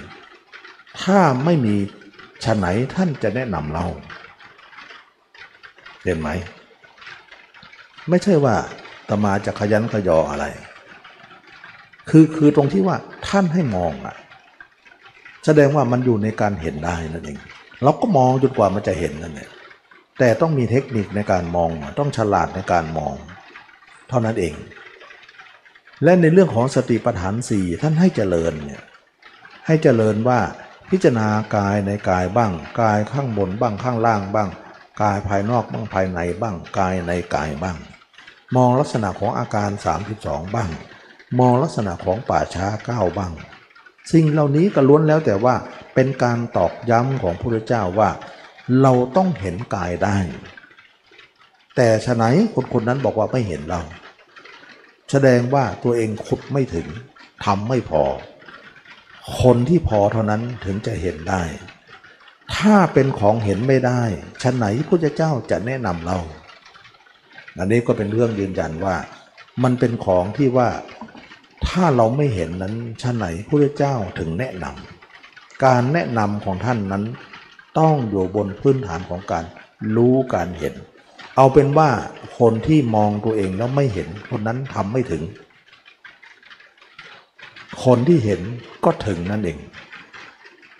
ถ้าไม่มีฉะไหนท่านจะแนะนำเราเห็นไหม ไม่ใช่ว่าตมาจะขยันขยออะไร คือคือตรงที่ว่าท่านให้มองอะแสดงว่ามันอยู่ในการเห็นได้นั่นเองเราก็มองจนกว่ามันจะเห็นนั่นแหละแต่ต้องมีเทคนิคในการมองต้องฉลาดในการมอง เท่านั้นเอง และในเรื่องของสติปัฏฐานสี่ท่านให้เจริญเนี่ยให้เจริญว่าพิจารณากายในกายบ้าง กายข้างบนบ้างข้างล่างบ้าง กายภายนอกบ้างภายในบ้าง กายในกายบ้าง มองลักษณะของอาการ 32 บ้าง มองลักษณะของป่าช้าเก้าบ้าง สิ่งเหล่านี้ก็ล้วนแล้วแต่ว่าเป็นการตอกย้ำของพระพุทธเจ้าว่า เราต้องเห็นกายได้ แต่ฉะไหนคนคนนั้นบอกว่าไม่เห็นเรา แสดงว่าตัวเองขุดไม่ถึงทำไม่พอ คนที่พอเท่านั้นถึงจะเห็นได้ ถ้าเป็นของเห็นไม่ได้ฉะไหนพระเจ้าจะแนะนำเรา อันนี้ก็เป็นเรื่องยืนยันว่า มันเป็นของที่ว่าถ้าเราไม่เห็นนั้นชะไหนพระเจ้าถึงแนะนำการแนะนำของท่านนั้น ต้องอยู่บนพื้นฐานของการรู้การเห็น เอาเป็นว่าคนที่มองตัวเองแล้วไม่เห็น คนนั้นทำไม่ถึง คนที่เห็นก็ถึงนั่นเอง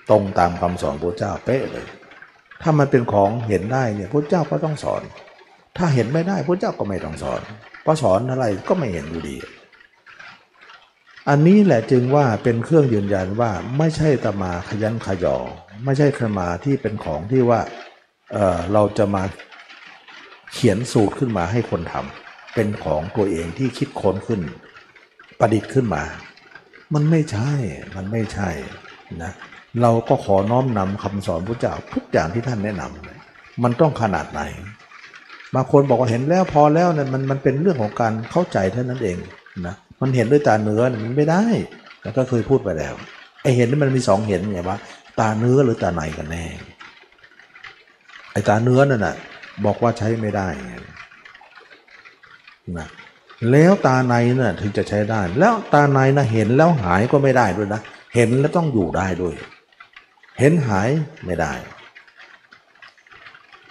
ตรงตามคำสอนพระเจ้าเป๊ะเลย ถ้ามันเป็นของเห็นได้เนี่ยพระเจ้าก็ต้องสอน ถ้าเห็นไม่ได้พระเจ้าก็ไม่ต้องสอนเพราะสอนอะไรก็ไม่เห็นอยู่ดี อันนี้แหละจึงว่าเป็นเครื่องยืนยันว่าไม่ใช่ตมาขยันขยอ ไม่ใช่ขมาที่เป็นของที่ว่าเเราจะมา เขียนสูตรขึ้นมาให้คนทำเป็นของตัวเองที่คิดค้นขึ้น ประดิษฐ์ขึ้นมา มันไม่ใช่ มันไม่ใช่นะเราก็ขอน้อมนำคำสอนพระเจ้าทุกอย่างที่ท่านแนะนำมันต้องขนาดไหนบางคนบอกว่าเห็นแล้วพอแล้วเนี่ยมันมันเป็นเรื่องของการเข้าใจเท่านั้นเองนะมันเห็นด้วยตาเนื้อมันไม่ได้ แล้วก็เคยพูดไปแล้วไอเห็นนี่มันมีสองเห็นไงวะตาเนื้อหรือตาในกันแน่ไอตาเนื้อนั่นน่ะ บอกว่าใช้ไม่ได้นะแล้วตาในน่ะถึงจะใช้ได้ แล้วตาในนะเห็นแล้วหายก็ไม่ได้ด้วยนะเห็นแล้วต้องอยู่ได้ด้วย เห็นหายไม่ได้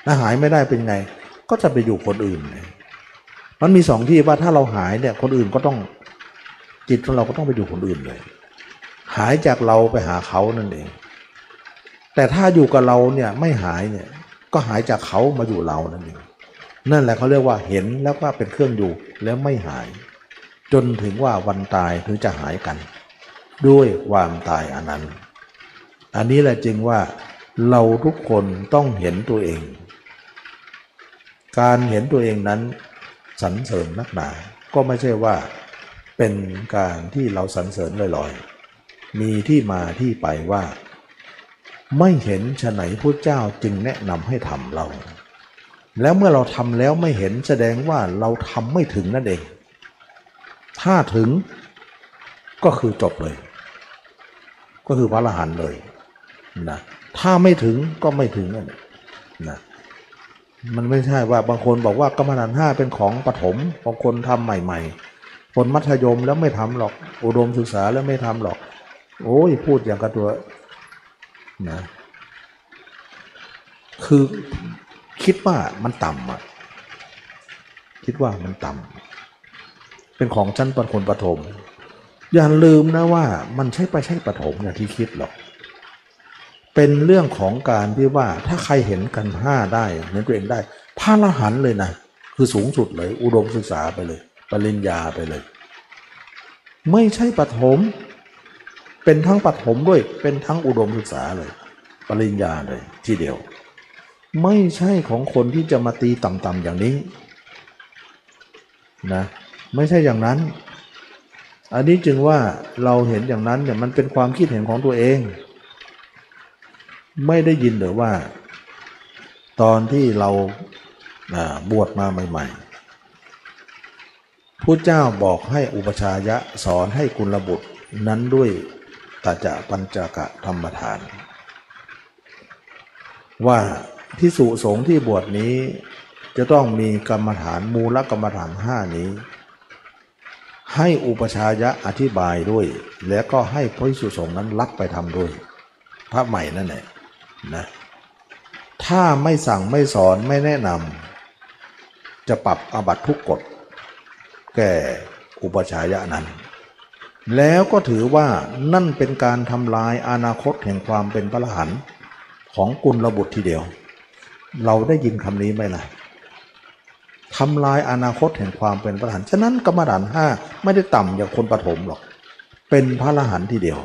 ถ้าหายไม่ได้เป็นไง ก็จะไปอยู่คนอื่น มันมีสองที่ว่าถ้าเราหายเนี่ยคนอื่นก็ต้องจิตของเราก็ต้องไปอยู่คนอื่นเลย หายจากเราไปหาเขานั่นเอง แต่ถ้าอยู่กับเราเนี่ยไม่หายเนี่ย ก็หายจากเขามาอยู่เรานั่นเองนั่นแหละเขาเรียกว่าเห็นแล้วก็เป็นเครื่องอยู่แล้วไม่หาย จนถึงว่าวันตายถึงจะหายกัน ด้วยความตายอันนั้น อันนี้แหละจึงว่าเราทุกคนต้องเห็นตัวเอง การเห็นตัวเองนั้นสรรเสริญนักหนาก็ไม่ใช่ว่าเป็นการที่เราสรรเสริญลอยๆ มีที่มาที่ไปว่า ไม่เห็นฉะไหนพระเจ้าจึงแนะนำให้ทำเรา แล้วเมื่อเราทำแล้วไม่เห็นแสดงว่าเราทำไม่ถึงนั่นเอง ถ้าถึงก็คือจบเลย ก็คือพระอรหันต์เลยนะถ้าไม่ถึงก็ไม่ถึงนั่นแหละนะมันไม่ใช่ว่าบางคนบอกว่ากรรมฐานห้าเป็นของปฐมบางคนทำใหม่ ๆ คนมัธยมแล้วไม่ทำหรอก อุดมศึกษาแล้วไม่ทำหรอก โอ้ยพูดอย่างกับตัว นะคือคิดว่ามันต่ำอะคิดว่ามันต่ำเป็นของชั้นปคนปฐมอย่าลืมนะว่ามันใช่ไปใช่ปฐมอย่างที่คิดหรอก เป็นเรื่องของการที่ว่าถ้าใครเห็นกันห้าได้เห็นตัวเองได้พระอรหันเลยนะคือสูงสุดเลย อุดมศึกษาไปเลย ปริญญาไปเลย ไม่ใช่ปฐม เป็นทั้งปฐมด้วย เป็นทั้งอุดมศึกษาเลย ปริญญาเลยทีเดียว ไม่ใช่ของคนที่จะมาตีต่ำๆอย่างนี้นะไม่ใช่อย่างนั้น อันนี้จึงว่าเราเห็นอย่างนั้นเนี่ยมันเป็นความคิดเห็นของตัวเอง ไม่ได้ยินหรือว่า ตอนที่เราบวชมาใหม่ๆผู้เจ้าบอกให้อุปชายะสอนให้กุลบุตรนั้นด้วย ตาจะปัญจกะธรรมทาน ว่าพิสุสงฆ์ที่บวชนี้จะต้องมีกรรมฐานมูลกรรมฐานห้านี้ ให้อุปชายะอธิบายด้วย แล้วก็ให้พระพิสุสงฆ์นั้นรับไปทำด้วย พระใหม่นั่นแหละนะถ้าไม่สั่งไม่สอนไม่แนะนำจะปรับอาบัตทุกกฎแก่อุปชายะนั้น แล้วก็ถือว่านั่นเป็นการทำลายอนาคตแห่งความเป็นพระอรหันต์ของกุลบุตรทีเดียว เราได้ยินคำนี้ไหมล่ะทำลายอนาคตแห่งความเป็นพระอรหันต์ฉะนั้นกรรมฐานห้าไม่ได้ต่ำอย่างคนปฐมหรอก เป็นพระอรหันต์ทีเดียว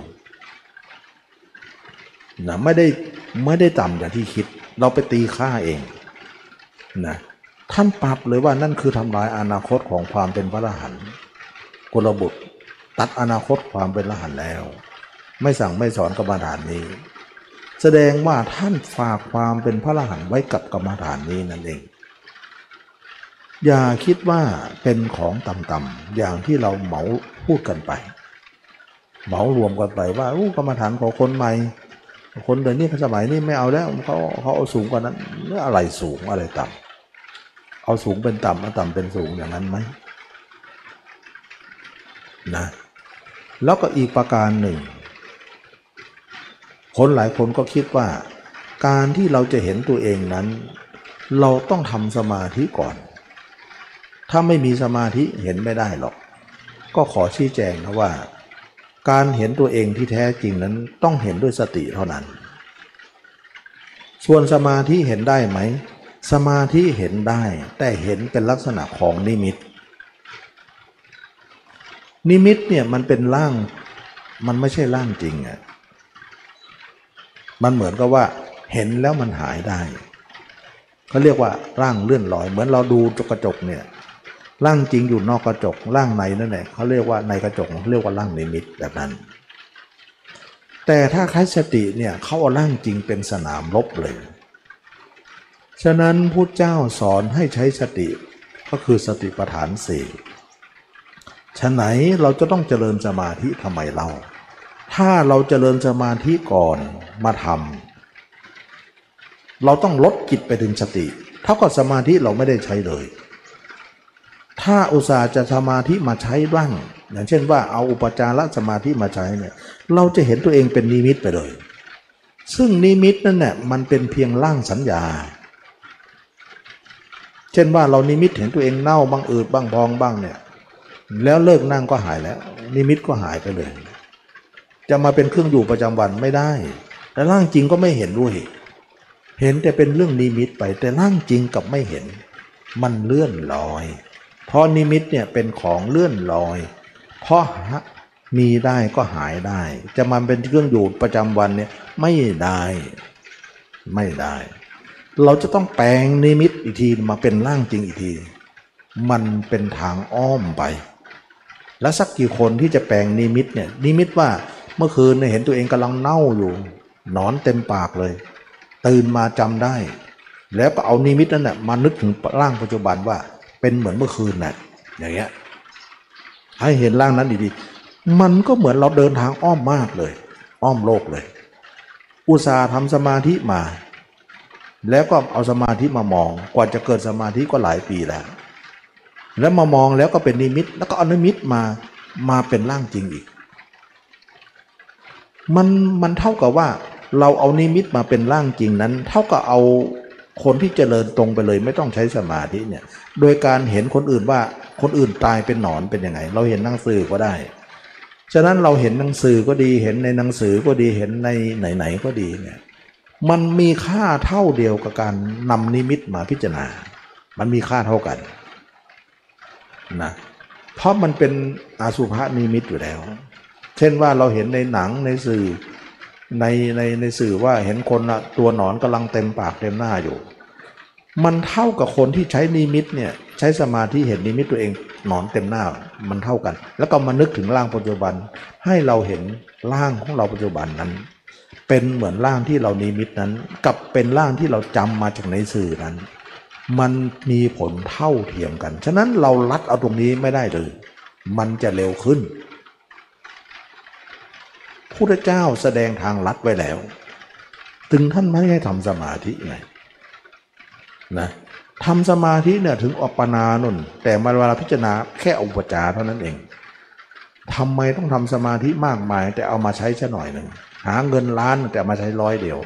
นะไม่ได้ไม่ได้ต่ำอย่างที่คิด เราไปตีค่าเองนะท่านปรับเลยว่านั่นคือทำลายอนาคตของความเป็นพระอรหันต์กุลบุตร ตัดอนาคตความเป็นพระหันแล้ว ไม่สั่งไม่สอนกรรมฐานนี้ แสดงว่าท่านฝากความเป็นพระรหันไว้กับกรรมฐานนี้นั่นเอง อย่าคิดว่าเป็นของต่ำๆอย่างที่เราเหมาพูดกันไป เหมารวมกันไปว่าอู้กรรมฐานของคนใหม่คนเดี๋ยวนี้สมัยนี้ไม่เอาแล้วเขาเขาเอาสูงกว่านั้นเรื่องอะไรสูงอะไรต่ำเอาสูงเป็นต่ำเอาต่ำเป็นสูงอย่างนั้นไหมนะ แล้วก็อีกประการหนึ่ง คนหลายคนก็คิดว่า การที่เราจะเห็นตัวเองนั้น เราต้องทำสมาธิก่อน ถ้าไม่มีสมาธิเห็นไม่ได้หรอก ก็ขอชี้แจงนะว่า การเห็นตัวเองที่แท้จริงนั้นต้องเห็นด้วยสติเท่านั้น ส่วนสมาธิเห็นได้ไหม สมาธิเห็นได้แต่เห็นเป็นลักษณะของนิมิต นิมิตเนี่ยมันเป็นร่าง มันไม่ใช่ร่างจริงอะมันเหมือนกับว่าเห็นแล้วมันหายได้เขาเรียกว่าร่างเลื่อนลอย เหมือนเราดูกระจกเนี่ยร่างจริงอยู่นอกกระจกร่างในนั่นแหละเขาเรียกว่าในกระจกเขาเรียกว่าร่างนิมิตแบบนั้น แต่ถ้าใช้สติเนี่ยเขาเอาร่างจริงเป็นสนามรบเลย ฉะนั้นพุทธเจ้าสอนให้ใช้สติก็คือสติปัฏฐานสี่ ฉะไหนเราจะต้องเจริญสมาธิทำไมเรา ถ้าเราเจริญสมาธิก่อนมาทำเราต้องลดจิตไปถึงสติ เท่ากับสมาธิเราไม่ได้ใช้เลย ถ้าอุตสาห์จะสมาธิมาใช้บ้าง อย่างเช่นว่าเอาอุปจารสมาธิมาใช้เนี่ยเราจะเห็นตัวเองเป็นนิมิตไปเลย ซึ่งนิมิตนั่นเนี่ยมันเป็นเพียงร่างสัญญาเช่นว่าเรานิมิตเห็นตัวเองเน่าบ้างอืดบ้างพองบ้างเนี่ย แล้วเลิกนั่งก็หายแล้ว นิมิตก็หายไปเลย จะมาเป็นเครื่องอยู่ประจำวันไม่ได้ แต่ร่างจริงก็ไม่เห็นด้วย เห็นแต่เป็นเรื่องนิมิตไปแต่ร่างจริงกับไม่เห็น มันเลื่อนลอย เพราะนิมิตเนี่ยเป็นของเลื่อนลอย เพราะมีได้ก็หายได้ จะมาเป็นเครื่องอยู่ประจำวันเนี่ยไม่ได้ไม่ได้ เราจะต้องแปลงนิมิตอีกทีมาเป็นร่างจริงอีกที มันเป็นทางอ้อมไป แล้วสักกี่คนที่จะแปลงนิมิตเนี่ยนิมิตว่าเมื่อคืนเนี่ยเห็นตัวเองกำลังเน่าอยู่นอนเต็มปากเลย ตื่นมาจำได้ แล้วก็เอานิมิตนั้นน่ะมานึกถึงร่างปัจจุบันว่า เป็นเหมือนเมื่อคืนน่ะอย่างเงี้ยให้เห็นร่างนั้นดีๆ มันก็เหมือนเราเดินทางอ้อมมากเลย อ้อมโลกเลย อุตสาห์ทำสมาธิมา แล้วก็เอาสมาธิมามอง กว่าจะเกิดสมาธิก็หลายปีแล้ว แล้วมามองแล้วก็เป็นนิมิต แล้วก็อนิมิตมามาเป็นร่างจริงอีก มันมันเท่ากับว่า เราเอานิมิตมาเป็นร่างจริงนั้น เท่ากับเอาคนที่เจริญตรงไปเลย ไม่ต้องใช้สมาธิเนี่ย โดยการเห็นคนอื่นว่าคนอื่นตายเป็นหนอนเป็นยังไง เราเห็นหนังสือก็ได้ ฉะนั้นเราเห็นหนังสือก็ดีเห็นในหนังสือก็ดีเห็นในไหนๆก็ดีเนี่ยมันมีค่าเท่าเดียวกับการนำนิมิตมาพิจารณา มันมีค่าเท่ากัน นะเพราะมันเป็นอาสุภะนิมิตอยู่แล้ว เช่นว่าเราเห็นในหนังในสื่อในในในสื่อว่าเห็นคนนะตัวหนอนกำลังเต็มปากเต็มหน้าอยู่ มันเท่ากับคนที่ใช้นิมิตเนี่ยใช้สมาธิเห็นนิมิตตัวเองหนอนเต็มหน้ามันเท่ากัน แล้วก็มานึกถึงร่างปัจจุบัน ให้เราเห็นร่างของเราปัจจุบันนั้น เป็นเหมือนร่างที่เรานิมิตนั้น กับเป็นร่างที่เราจำมาจากในสื่อนั้น มันมีผลเท่าเทียมกัน ฉะนั้นเราลัดเอาตรงนี้ไม่ได้เลย มันจะเร็วขึ้นพุทธเจ้าแสดงทางลัดไว้แล้ว ถึงท่านไม่ให้ทำสมาธิไงนะทำสมาธิเนี่ยถึงอัปปนานุ่น แต่มาเวลาพิจารณาแค่อุปจารเท่านั้นเองทำไมต้องทำสมาธิมากมาย แต่เอามาใช้แค่หน่อยหนึ่งหาเงินล้านแต่มาใช้ร้อยเดียว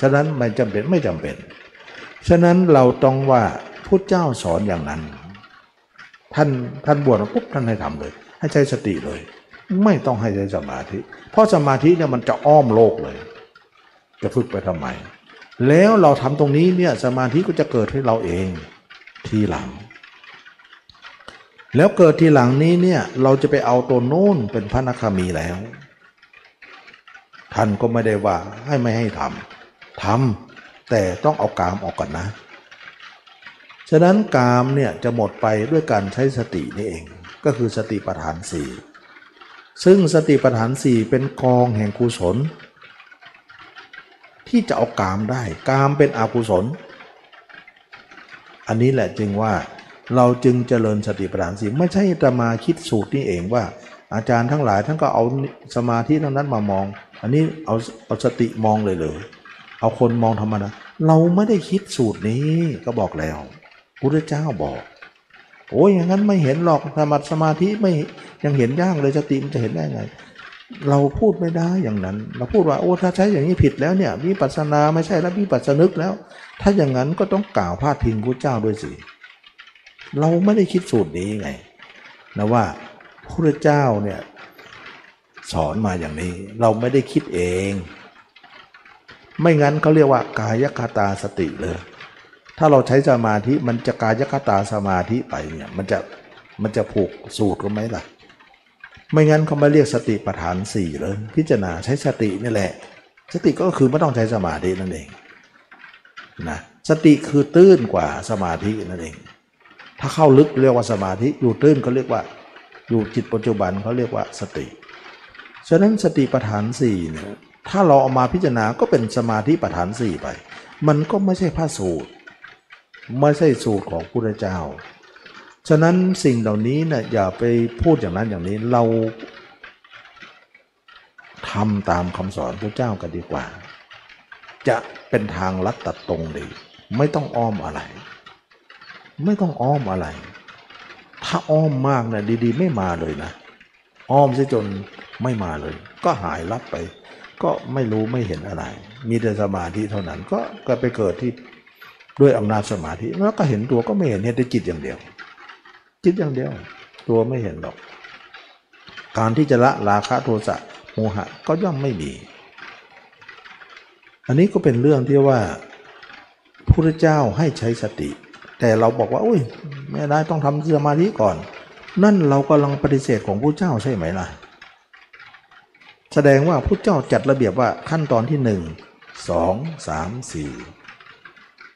ฉะนั้นไม่จำเป็นไม่จำเป็น ฉะนั้นเราต้องว่าพุทธเจ้าสอนอย่างนั้น ท่านท่านบวชมาปุ๊บท่านให้ทำเลย ให้ใช้สติเลย ไม่ต้องให้ใช้สมาธิ เพราะสมาธิเนี่ยมันจะอ้อมโลกเลย จะฝึกไปทำไม แล้วเราทำตรงนี้เนี่ยสมาธิก็จะเกิดให้เราเองทีหลัง แล้วเกิดทีหลังนี้เนี่ยเราจะไปเอาตัวโน้นเป็นพระนาคามีแล้ว ท่านก็ไม่ได้ว่าให้ไม่ให้ทำทำ แต่ต้องเอากามออกก่อนนะ ฉะนั้นกามเนี่ยจะหมดไปด้วยการใช้สตินี่เอง ก็คือสติปัฏฐานสี่ซึ่งสติปัฏฐานสี่เป็นกองแห่งกุศล ที่จะเอากามได้ กามเป็นอกุศล อันนี้แหละจึงว่าเราจึงเจริญสติปัฏฐานสี่ไม่ใช่จะมาคิดสูตรนี่เองว่า อาจารย์ทั้งหลายท่านก็เอาสมาธิทั้งนั้นมามอง อันนี้เอาเอาสติมองเลยเลย เอาคนมองธรรมดาเราไม่ได้คิดสูตรนี้ก็บอกแล้วพุทธเจ้าบอก โอ้ยอย่างนั้นไม่เห็นหรอกสมาสมาธิไม่ยังเห็นยากเลยสติมันจะเห็นได้ไง เราพูดไม่ได้อย่างนั้น เราพูดว่าโอ้ถ้าใช้อย่างนี้ผิดแล้วเนี่ยวิปัสสนาไม่ใช่แล้ววิปัสสนึกแล้ว ถ้าอย่างนั้นก็ต้องกล่าวพาดพิงพระเจ้าด้วยสิเราไม่ได้คิดสูตรนี้ไงนะว่าพระเจ้าเนี่ยสอนมาอย่างนี้เราไม่ได้คิดเอง ไม่งั้นเขาเรียกว่ากายคตาสติเลย ถ้าเราใช้สมาธิมันจะกายคตาสมาธิไปเนี่ยมันจะมันจะผูกสูตรกันไหมล่ะ ไม่งั้นเขาไม่เรียกสติปัฏฐานสี่เลยพิจารณาใช้สตินี่แหละ สติก็คือไม่ต้องใช้สมาธินั่นเองนะสติคือตื้นกว่าสมาธินั่นเอง ถ้าเข้าลึกเรียกว่าสมาธิอยู่ตื้นเขาเรียกว่าอยู่จิตปัจจุบันเขาเรียกว่าสติ ฉะนั้นสติปัฏฐานสี่เนี่ย ถ้าเราเอามาพิจารณาก็เป็นสมาธิปัฏฐานสี่ไป มันก็ไม่ใช่พระสูตร ไม่ใช่สูตรของพระพุทธเจ้า ฉะนั้นสิ่งเหล่านี้เนี่ยอย่าไปพูดอย่างนั้นอย่างนี้เราทำตามคำสอนพระเจ้ากันดีกว่า จะเป็นทางลัดตัดตรงดี ไม่ต้องอ้อมอะไร ไม่ต้องอ้อมอะไร ถ้าอ้อมมากเนี่ยดีๆ ไม่มาเลยนะ อ้อมซะจนไม่มาเลย ก็หายลับไป ก็ไม่รู้ไม่เห็นอะไร มีแต่สมาธิเท่านั้น ก็ก็ไปเกิดที่ด้วยอำนาจสมาธิแล้วก็เห็นตัวก็ไม่เห็นเห็นแต่จิตอย่างเดียว จิตอย่างเดียว ตัวไม่เห็นหรอก การที่จะละราคะโทสะโมหะก็ย่อมไม่มี อันนี้ก็เป็นเรื่องที่ว่าพระพุทธเจ้าให้ใช้สติ แต่เราบอกว่าอุ้ยไม่ได้ต้องทำสมาธิก่อน นั่นเรากำลังปฏิเสธของพระเจ้าใช่ไหมล่ะ แสดงว่าพระเจ้าจัดระเบียบว่าขั้นตอนที่หนึ่งสองสามสี่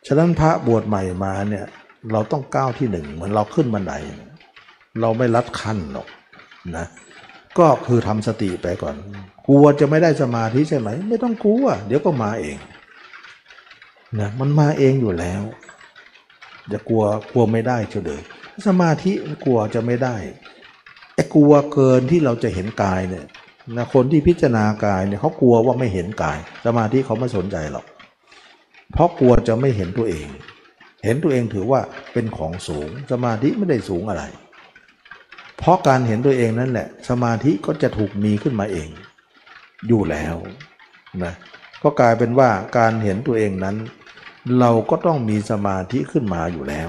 ฉะนั้นพระบวชใหม่มาเนี่ยเราต้องก้าวที่หนึ่งเหมือนเราขึ้นบันไดเราไม่ลัดขั้นหรอกนะก็คือทำสติไปก่อน กลัวจะไม่ได้สมาธิใช่ไหม ไม่ต้องกลัวเดี๋ยวก็มาเองนะมันมาเองอยู่แล้วจะกลัวกลัวไม่ได้เฉยสมาธิกลัวจะไม่ได้ไอ้กลัวเกินที่เราจะเห็นกายเนี่ย นะคนที่พิจารณากายเนี่ยเขากลัวว่าไม่เห็นกาย สมาธิเขาไม่สนใจหรอก เพราะกลัวจะไม่เห็นตัวเอง เห็นตัวเองถือว่าเป็นของสูง สมาธิไม่ได้สูงอะไร เพราะการเห็นตัวเองนั่นแหละ สมาธิก็จะถูกมีขึ้นมาเอง อยู่แล้วนะก็กลายเป็นว่าการเห็นตัวเองนั้น เราก็ต้องมีสมาธิขึ้นมาอยู่แล้ว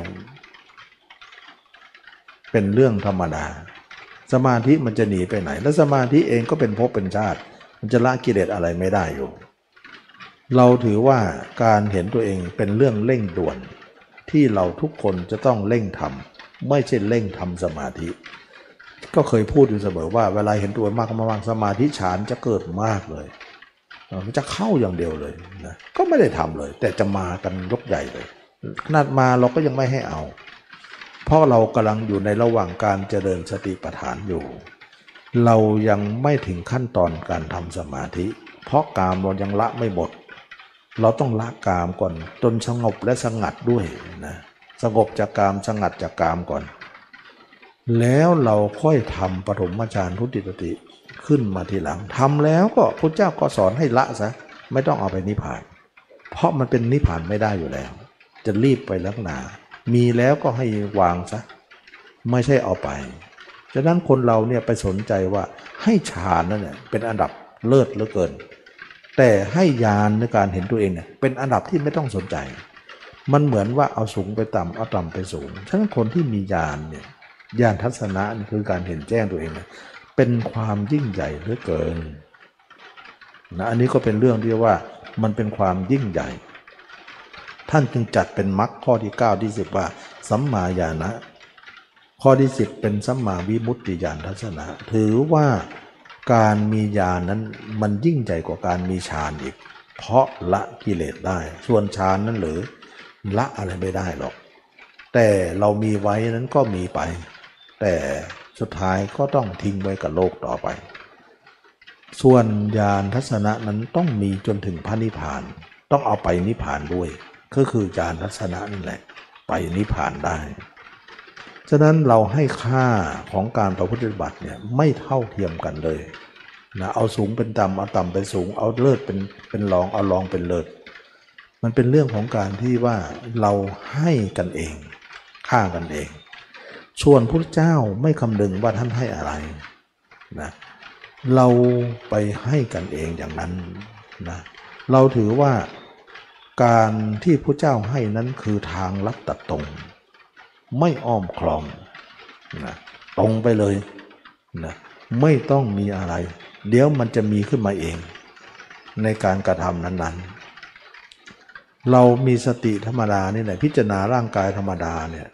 เป็นเรื่องธรรมดา สมาธิมันจะหนีไปไหน แล้วสมาธิเองก็เป็นภพเป็นชาติ มันจะละกิเลสอะไรไม่ได้อยู่ เราถือว่าการเห็นตัวเองเป็นเรื่องเร่งด่วน ที่เราทุกคนจะต้องเร่งทำไม่ใช่เร่งทำสมาธิ ก็เคยพูดอยู่เสมอว่าเวลาเห็นตัวมากมากสมาธิฌานจะเกิดมากเลยมันจะเข้าอย่างเดียวเลยนะก็ไม่ได้ทำเลย แต่จะมากันยกใหญ่เลยขนาดมาเราก็ยังไม่ให้เอา เพราะเรากำลังอยู่ในระหว่างการเจริญสติปัฏฐานอยู่ เรายังไม่ถึงขั้นตอนการทำสมาธิ เพราะกามเรายังละไม่หมด เราต้องละกามก่อนจนสงบและสงัดด้วยนะสงบจากกามสงัดจากกามก่อน แล้วเราค่อยทำปฐมฌานทุติยติขึ้นมาทีหลังทำแล้วก็พระเจ้าก็สอนให้ละซะไม่ต้องเอาไปนิพพาน เพราะมันเป็นนิพพานไม่ได้อยู่แล้ว จะรีบไปลักหนา มีแล้วก็ให้วางซะไม่ใช่เอาไปฉะนั้นคนเราเนี่ยไปสนใจว่าให้ฌานนั่นเนี่ยเป็นอันดับเลิศเหลือเกิน แต่ให้ญาณในการเห็นตัวเองเนี่ยเป็นอันดับที่ไม่ต้องสนใจ มันเหมือนว่าเอาสูงไปต่ำเอาต่ำไปสูงฉะนั้นคนที่มีญาณเนี่ยญาณทัศนะนคือการเห็นแจ้งตัวเองเนี่ยเป็นความยิ่งใหญ่เหลือเกินนะอันนี้ก็เป็นเรื่องที่ว่ามันเป็นความยิ่งใหญ่ ท่านจึงจัดเป็นมรรคข้อที่9ที่10 ว่าสัมมาญาณะข้อที่ 10 เป็นสัมมาวิมุตติญาณทัศนะ ถือว่าการมีญาณนนั้นมันยิ่งใหญ่กว่าการมีฌานอีก เพราะละกิเลสได้ ส่วนฌานนั้นหรือละอะไรไม่ได้หรอก แต่เรามีไว้นั้นก็มีไป แต่สุดท้ายก็ต้องทิ้งไว้กับโลกต่อไป ส่วนญาณทัศนะนั้นต้องมีจนถึงพระนิพพาน ต้องเอาไปนิพพานด้วย ก็คือญาณทัศนะนั่นแหละ ไปนิพพานได้ ฉะนั้นเราให้ค่าของการประพฤติบัติเนี่ยไม่เท่าเทียมกันเลยนะเอาสูงเป็นต่ำเอาต่ำเป็นสูง เอาเลิศเป็นเป็นรองเอารองเป็นเลิศมันเป็นเรื่องของการที่ว่าเราให้กันเอง ค่ากันเองชวนพระเจ้าไม่คำนึงว่าท่านให้อะไรนะเราไปให้กันเองอย่างนั้นนะเราถือว่า การที่พระเจ้าให้นั้นคือทางลัดตัดตรง ไม่อ้อมคลอมนะตรงไปเลยนะไม่ต้องมีอะไร เดี๋ยวมันจะมีขึ้นมาเอง ในการกระทำนั้นๆ เรามีสติธรรมดานี่แหละพิจารณาร่างกายธรรมดาเนี่ย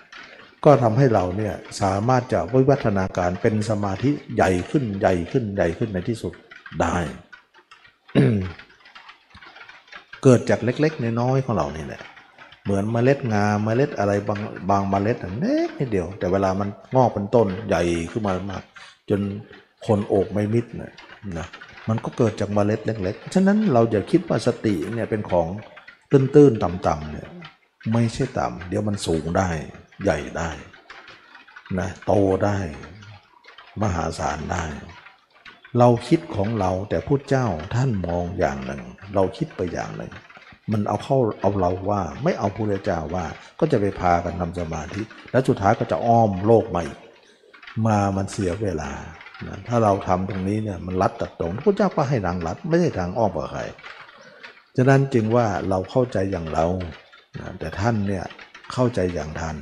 ก็ทำให้เราเนี่ยสามารถจะวิวัฒนาการเป็นสมาธิใหญ่ขึ้นใหญ่ขึ้นใหญ่ขึ้นในที่สุดได้ เกิดจากเล็ก ๆ น้อยๆของเรานี่แหละเหมือนเมล็ดงาเมล็ดอะไรบางบางเมล็ดนเล็กนิดเดียว แต่เวลามันงอกเป็นต้นใหญ่ขึ้นมามากจนคนโอบไม่มิดนะนะมันก็เกิดจากเมล็ดเล็กๆ ฉะนั้นเราอย่าคิดว่าสติเนี่ยเป็นของตื้นๆต่ำๆเนี่ยไม่ใช่ต่ำเดี๋ยวมันสูงได้ใหญ่ได้นะโตได้ มหาศาลได้ เราคิดของเราแต่พูดเจ้าท่านมองอย่างหนึ่ง เราคิดไปอย่างหนึ่งมันเอาเข้าเอาเราว่า ไม่เอาพระเจ้าว่า ก็จะไปพากันทำสมาธิ แล้วสุดท้ายก็จะอ้อมโลกใหม่ มามันเสียเวลานะถ้าเราทำตรงนี้เนี่ยมันรัดตัดตรงพระเจ้าก็ให้ทางรัดไม่ใช่ทางอ้อมกับใครฉะนั้นจึงว่าเราเข้าใจอย่างเรานะแต่ท่านเนี่ยเข้าใจอย่างท่าน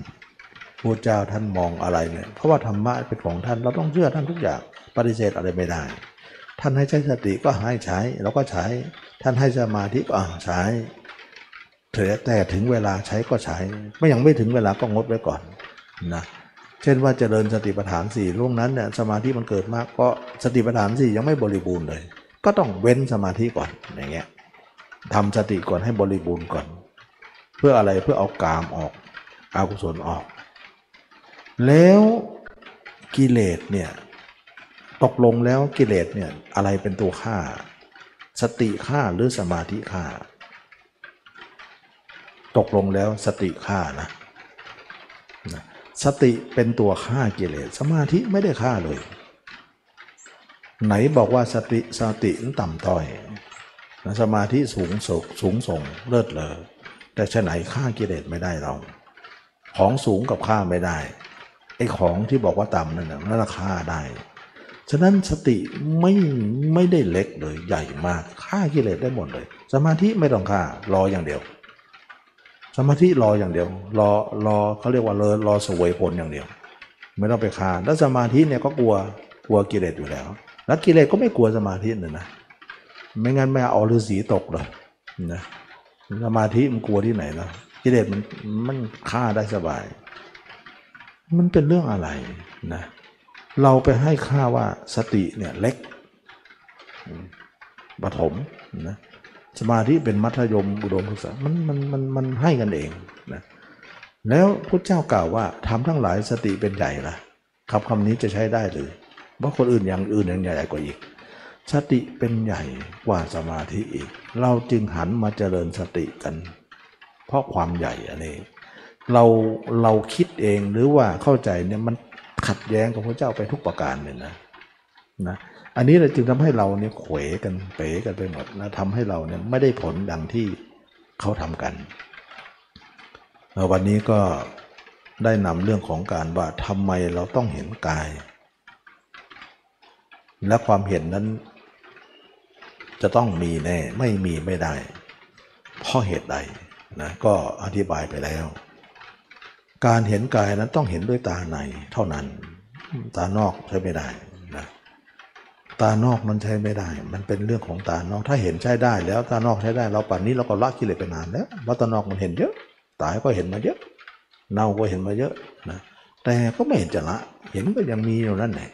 พระเจ้าท่านมองอะไรเนี่ยเพราะว่าธรรมะเป็นของท่านเราต้องเชื่อท่านทุกอย่างปฏิเสธอะไรไม่ได้ ท่านให้ใช้สติก็ให้ใช้เราก็ใช้ ท่านให้สมาธิก็ใช้เถอแต่ถึงเวลาใช้ก็ใช้ ไม่ยังไม่ถึงเวลาก็งดไว้ก่อนนะเช่นว่าเจริญสติปัฏฐานสี่ล่วงนั้นเนี่ยสมาธิมันเกิดมากก็สติปัฏฐานสี่ยังไม่บริบูรณ์เลย ก็ต้องเว้นสมาธิก่อนอย่างเงี้ยทำสติก่อนให้บริบูรณ์ก่อน เพื่ออะไรเพื่อเอากามออกอากุศลออก แล้วกิเลสเนี่ย ตกลงแล้วกิเลสเนี่ยอะไรเป็นตัวฆ่า สติฆ่าหรือสมาธิฆ่า ตกลงแล้วสติฆ่านะนะสติเป็นตัวฆ่ากิเลสสมาธิไม่ได้ฆ่าเลย ไหนบอกว่าสติสตินั้นต่ำต้อยสมาธิสูงสกสูงส่งเลิศเลอแต่ฉะไหนฆ่ากิเลสไม่ได้เราของสูงกับฆ่าไม่ได้ไอ้ของที่บอกว่าต่ำนั่นนะนั่นราคาได้ ฉะนั้นสติไม่ไม่ได้เล็กเลยใหญ่มากฆ่ากิเลสได้หมดเลย สมาธิไม่ต้องฆ่ารออย่างเดียว สมาธิรออย่างเดียว รอรอเขาเรียกว่าเลอรอสวยผลอย่างเดียว ไม่ต้องไปฆ่าแล้วสมาธิเนี่ยก็กลัวกลัวกิเลสอยู่แล้ว แล้วกิเลสก็ไม่กลัวสมาธิเลยนะไม่งั้นไม่เอาฤาษีตกเลยนะสมาธิมันกลัวที่ไหนเนาะกิเลสมันมันฆ่าได้สบาย มันเป็นเรื่องอะไรนะเเราไปให้ค่าว่าสติเนี่ยเล็กปฐมนะสมาธิเป็นมัธยมอุดมศึกษามันมันมันมันให้กันเองนะแล้วพระเจ้ากล่าวว่าทำทั้งหลายสติเป็นใหญ่ละคำคำนี้จะใช้ได้หรือว่าคนอื่นอย่างอื่นยังใหญ่กว่าอีก สติเป็นใหญ่กว่าสมาธิอีก เราจึงหันมาเจริญสติกัน เพราะความใหญ่อันนี้เราเราคิดเองหรือว่าเข้าใจเนี่ยมัน ขัดแย้งกับพระเจ้าไปทุกประการเลยนะนะอันนี้เลยจึงทำให้เราเนี่ยเขวกันเป๋กันไปหมดนะทำให้เราเนี่ยไม่ได้ผลดังที่เขาทำกัน วันนี้ก็ได้นำเรื่องของการว่าทำไมเราต้องเห็นกาย และความเห็นนั้น จะต้องมีแน่ไม่มีไม่ได้ เพราะเหตุใดนะก็อธิบายไปแล้ว การเห็นกายนั้นต้องเห็นด้วยตาในเท่านั้น ตานอกใช้ไม่ได้นะตานอกมันใช้ไม่ได้ มันเป็นเรื่องของตานอก ถ้าเห็นใช้ได้แล้วตานอกใช้ได้ เราป่านนี้เราก็ละกิเลสไปนานแล้วเพราตานอกมันเห็นเยอะ ตายก็เห็นมาเยอะ เน่าก็เห็นมาเยอะนะแต่ก็ไม่เห็นจะละ เห็นก็ยังมีอยู่นั่นแหละ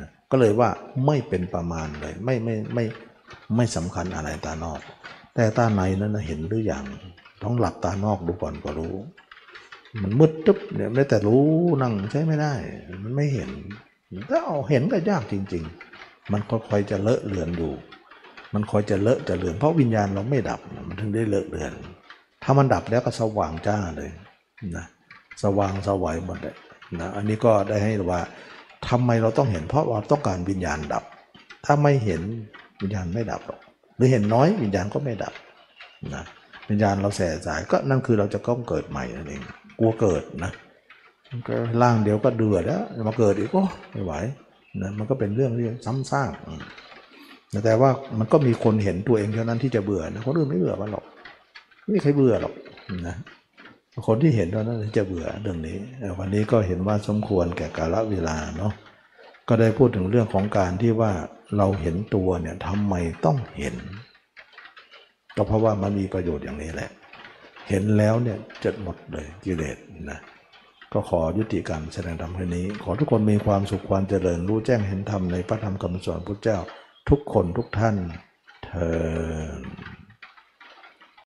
นะก็เลยว่าไม่เป็นประมาณเลย ไม่ไม่ไม่ไม่สำคัญอะไรตานอก แต่ตาในนั้นนะเห็นหรือยังต้องหลับตานอกดูก่อนก็รู้ มันมืดตึ๊บเนี่ยไม่แต่รู้นั่งใช้ไม่ได้ มันไม่เห็นถ้าเอาเห็นก็ยากจริง ๆ มันค่อยๆจะเลอะเลือนอยู่ มันคอยจะเลอะจะเลือน เพราะวิญญาณเราไม่ดับมันถึงได้เลอะเลือน ถ้ามันดับแล้วก็สว่างจ้าเลยนะสว่างสวัยหมดเลยนะอันนี้ก็ได้ให้ว่าทำไมเราต้องเห็นเพราะเราต้องการวิญญาณดับ ถ้าไม่เห็นวิญญาณไม่ดับหรอกหรือเห็นน้อยวิญญาณก็ไม่ดับนะวิญญาณเราแสสายก็นั่นคือเราจะต้องเกิดใหม่นั่นเอง กลัวเกิดนะก็ร่างเดียวก็เดือดแล้วมาเกิดอีกก็ไม่ไหวนะมันก็เป็นเรื่องเรื่องซ้ำซากแต่ว่ามันก็มีคนเห็นตัวเองเท่านั้นที่จะเบื่อนะคนอื่นไม่เบื่อมันหรอกไม่มีใครเบื่อหรอกนะคนที่เห็นเท่านั้นที่จะเบื่อเรื่องนี้ วันนี้ก็เห็นว่าสมควรแก่กาลเวลาเนาะก็ได้พูดถึงเรื่องของการที่ว่าเราเห็นตัวเนี่ยทำไมต้องเห็น ก็เพราะว่ามันมีประโยชน์อย่างนี้แหละ เห็นแล้วเนี่ยจะหมดเลยกิเลสนะก็ขอยุติการแสดงธรรมแค่นี้ ขอทุกคนมีความสุขความเจริญรู้แจ้งเห็นธรรมในพระธรรมคำสอนพระเจ้า ทุกคนทุกท่านเธอ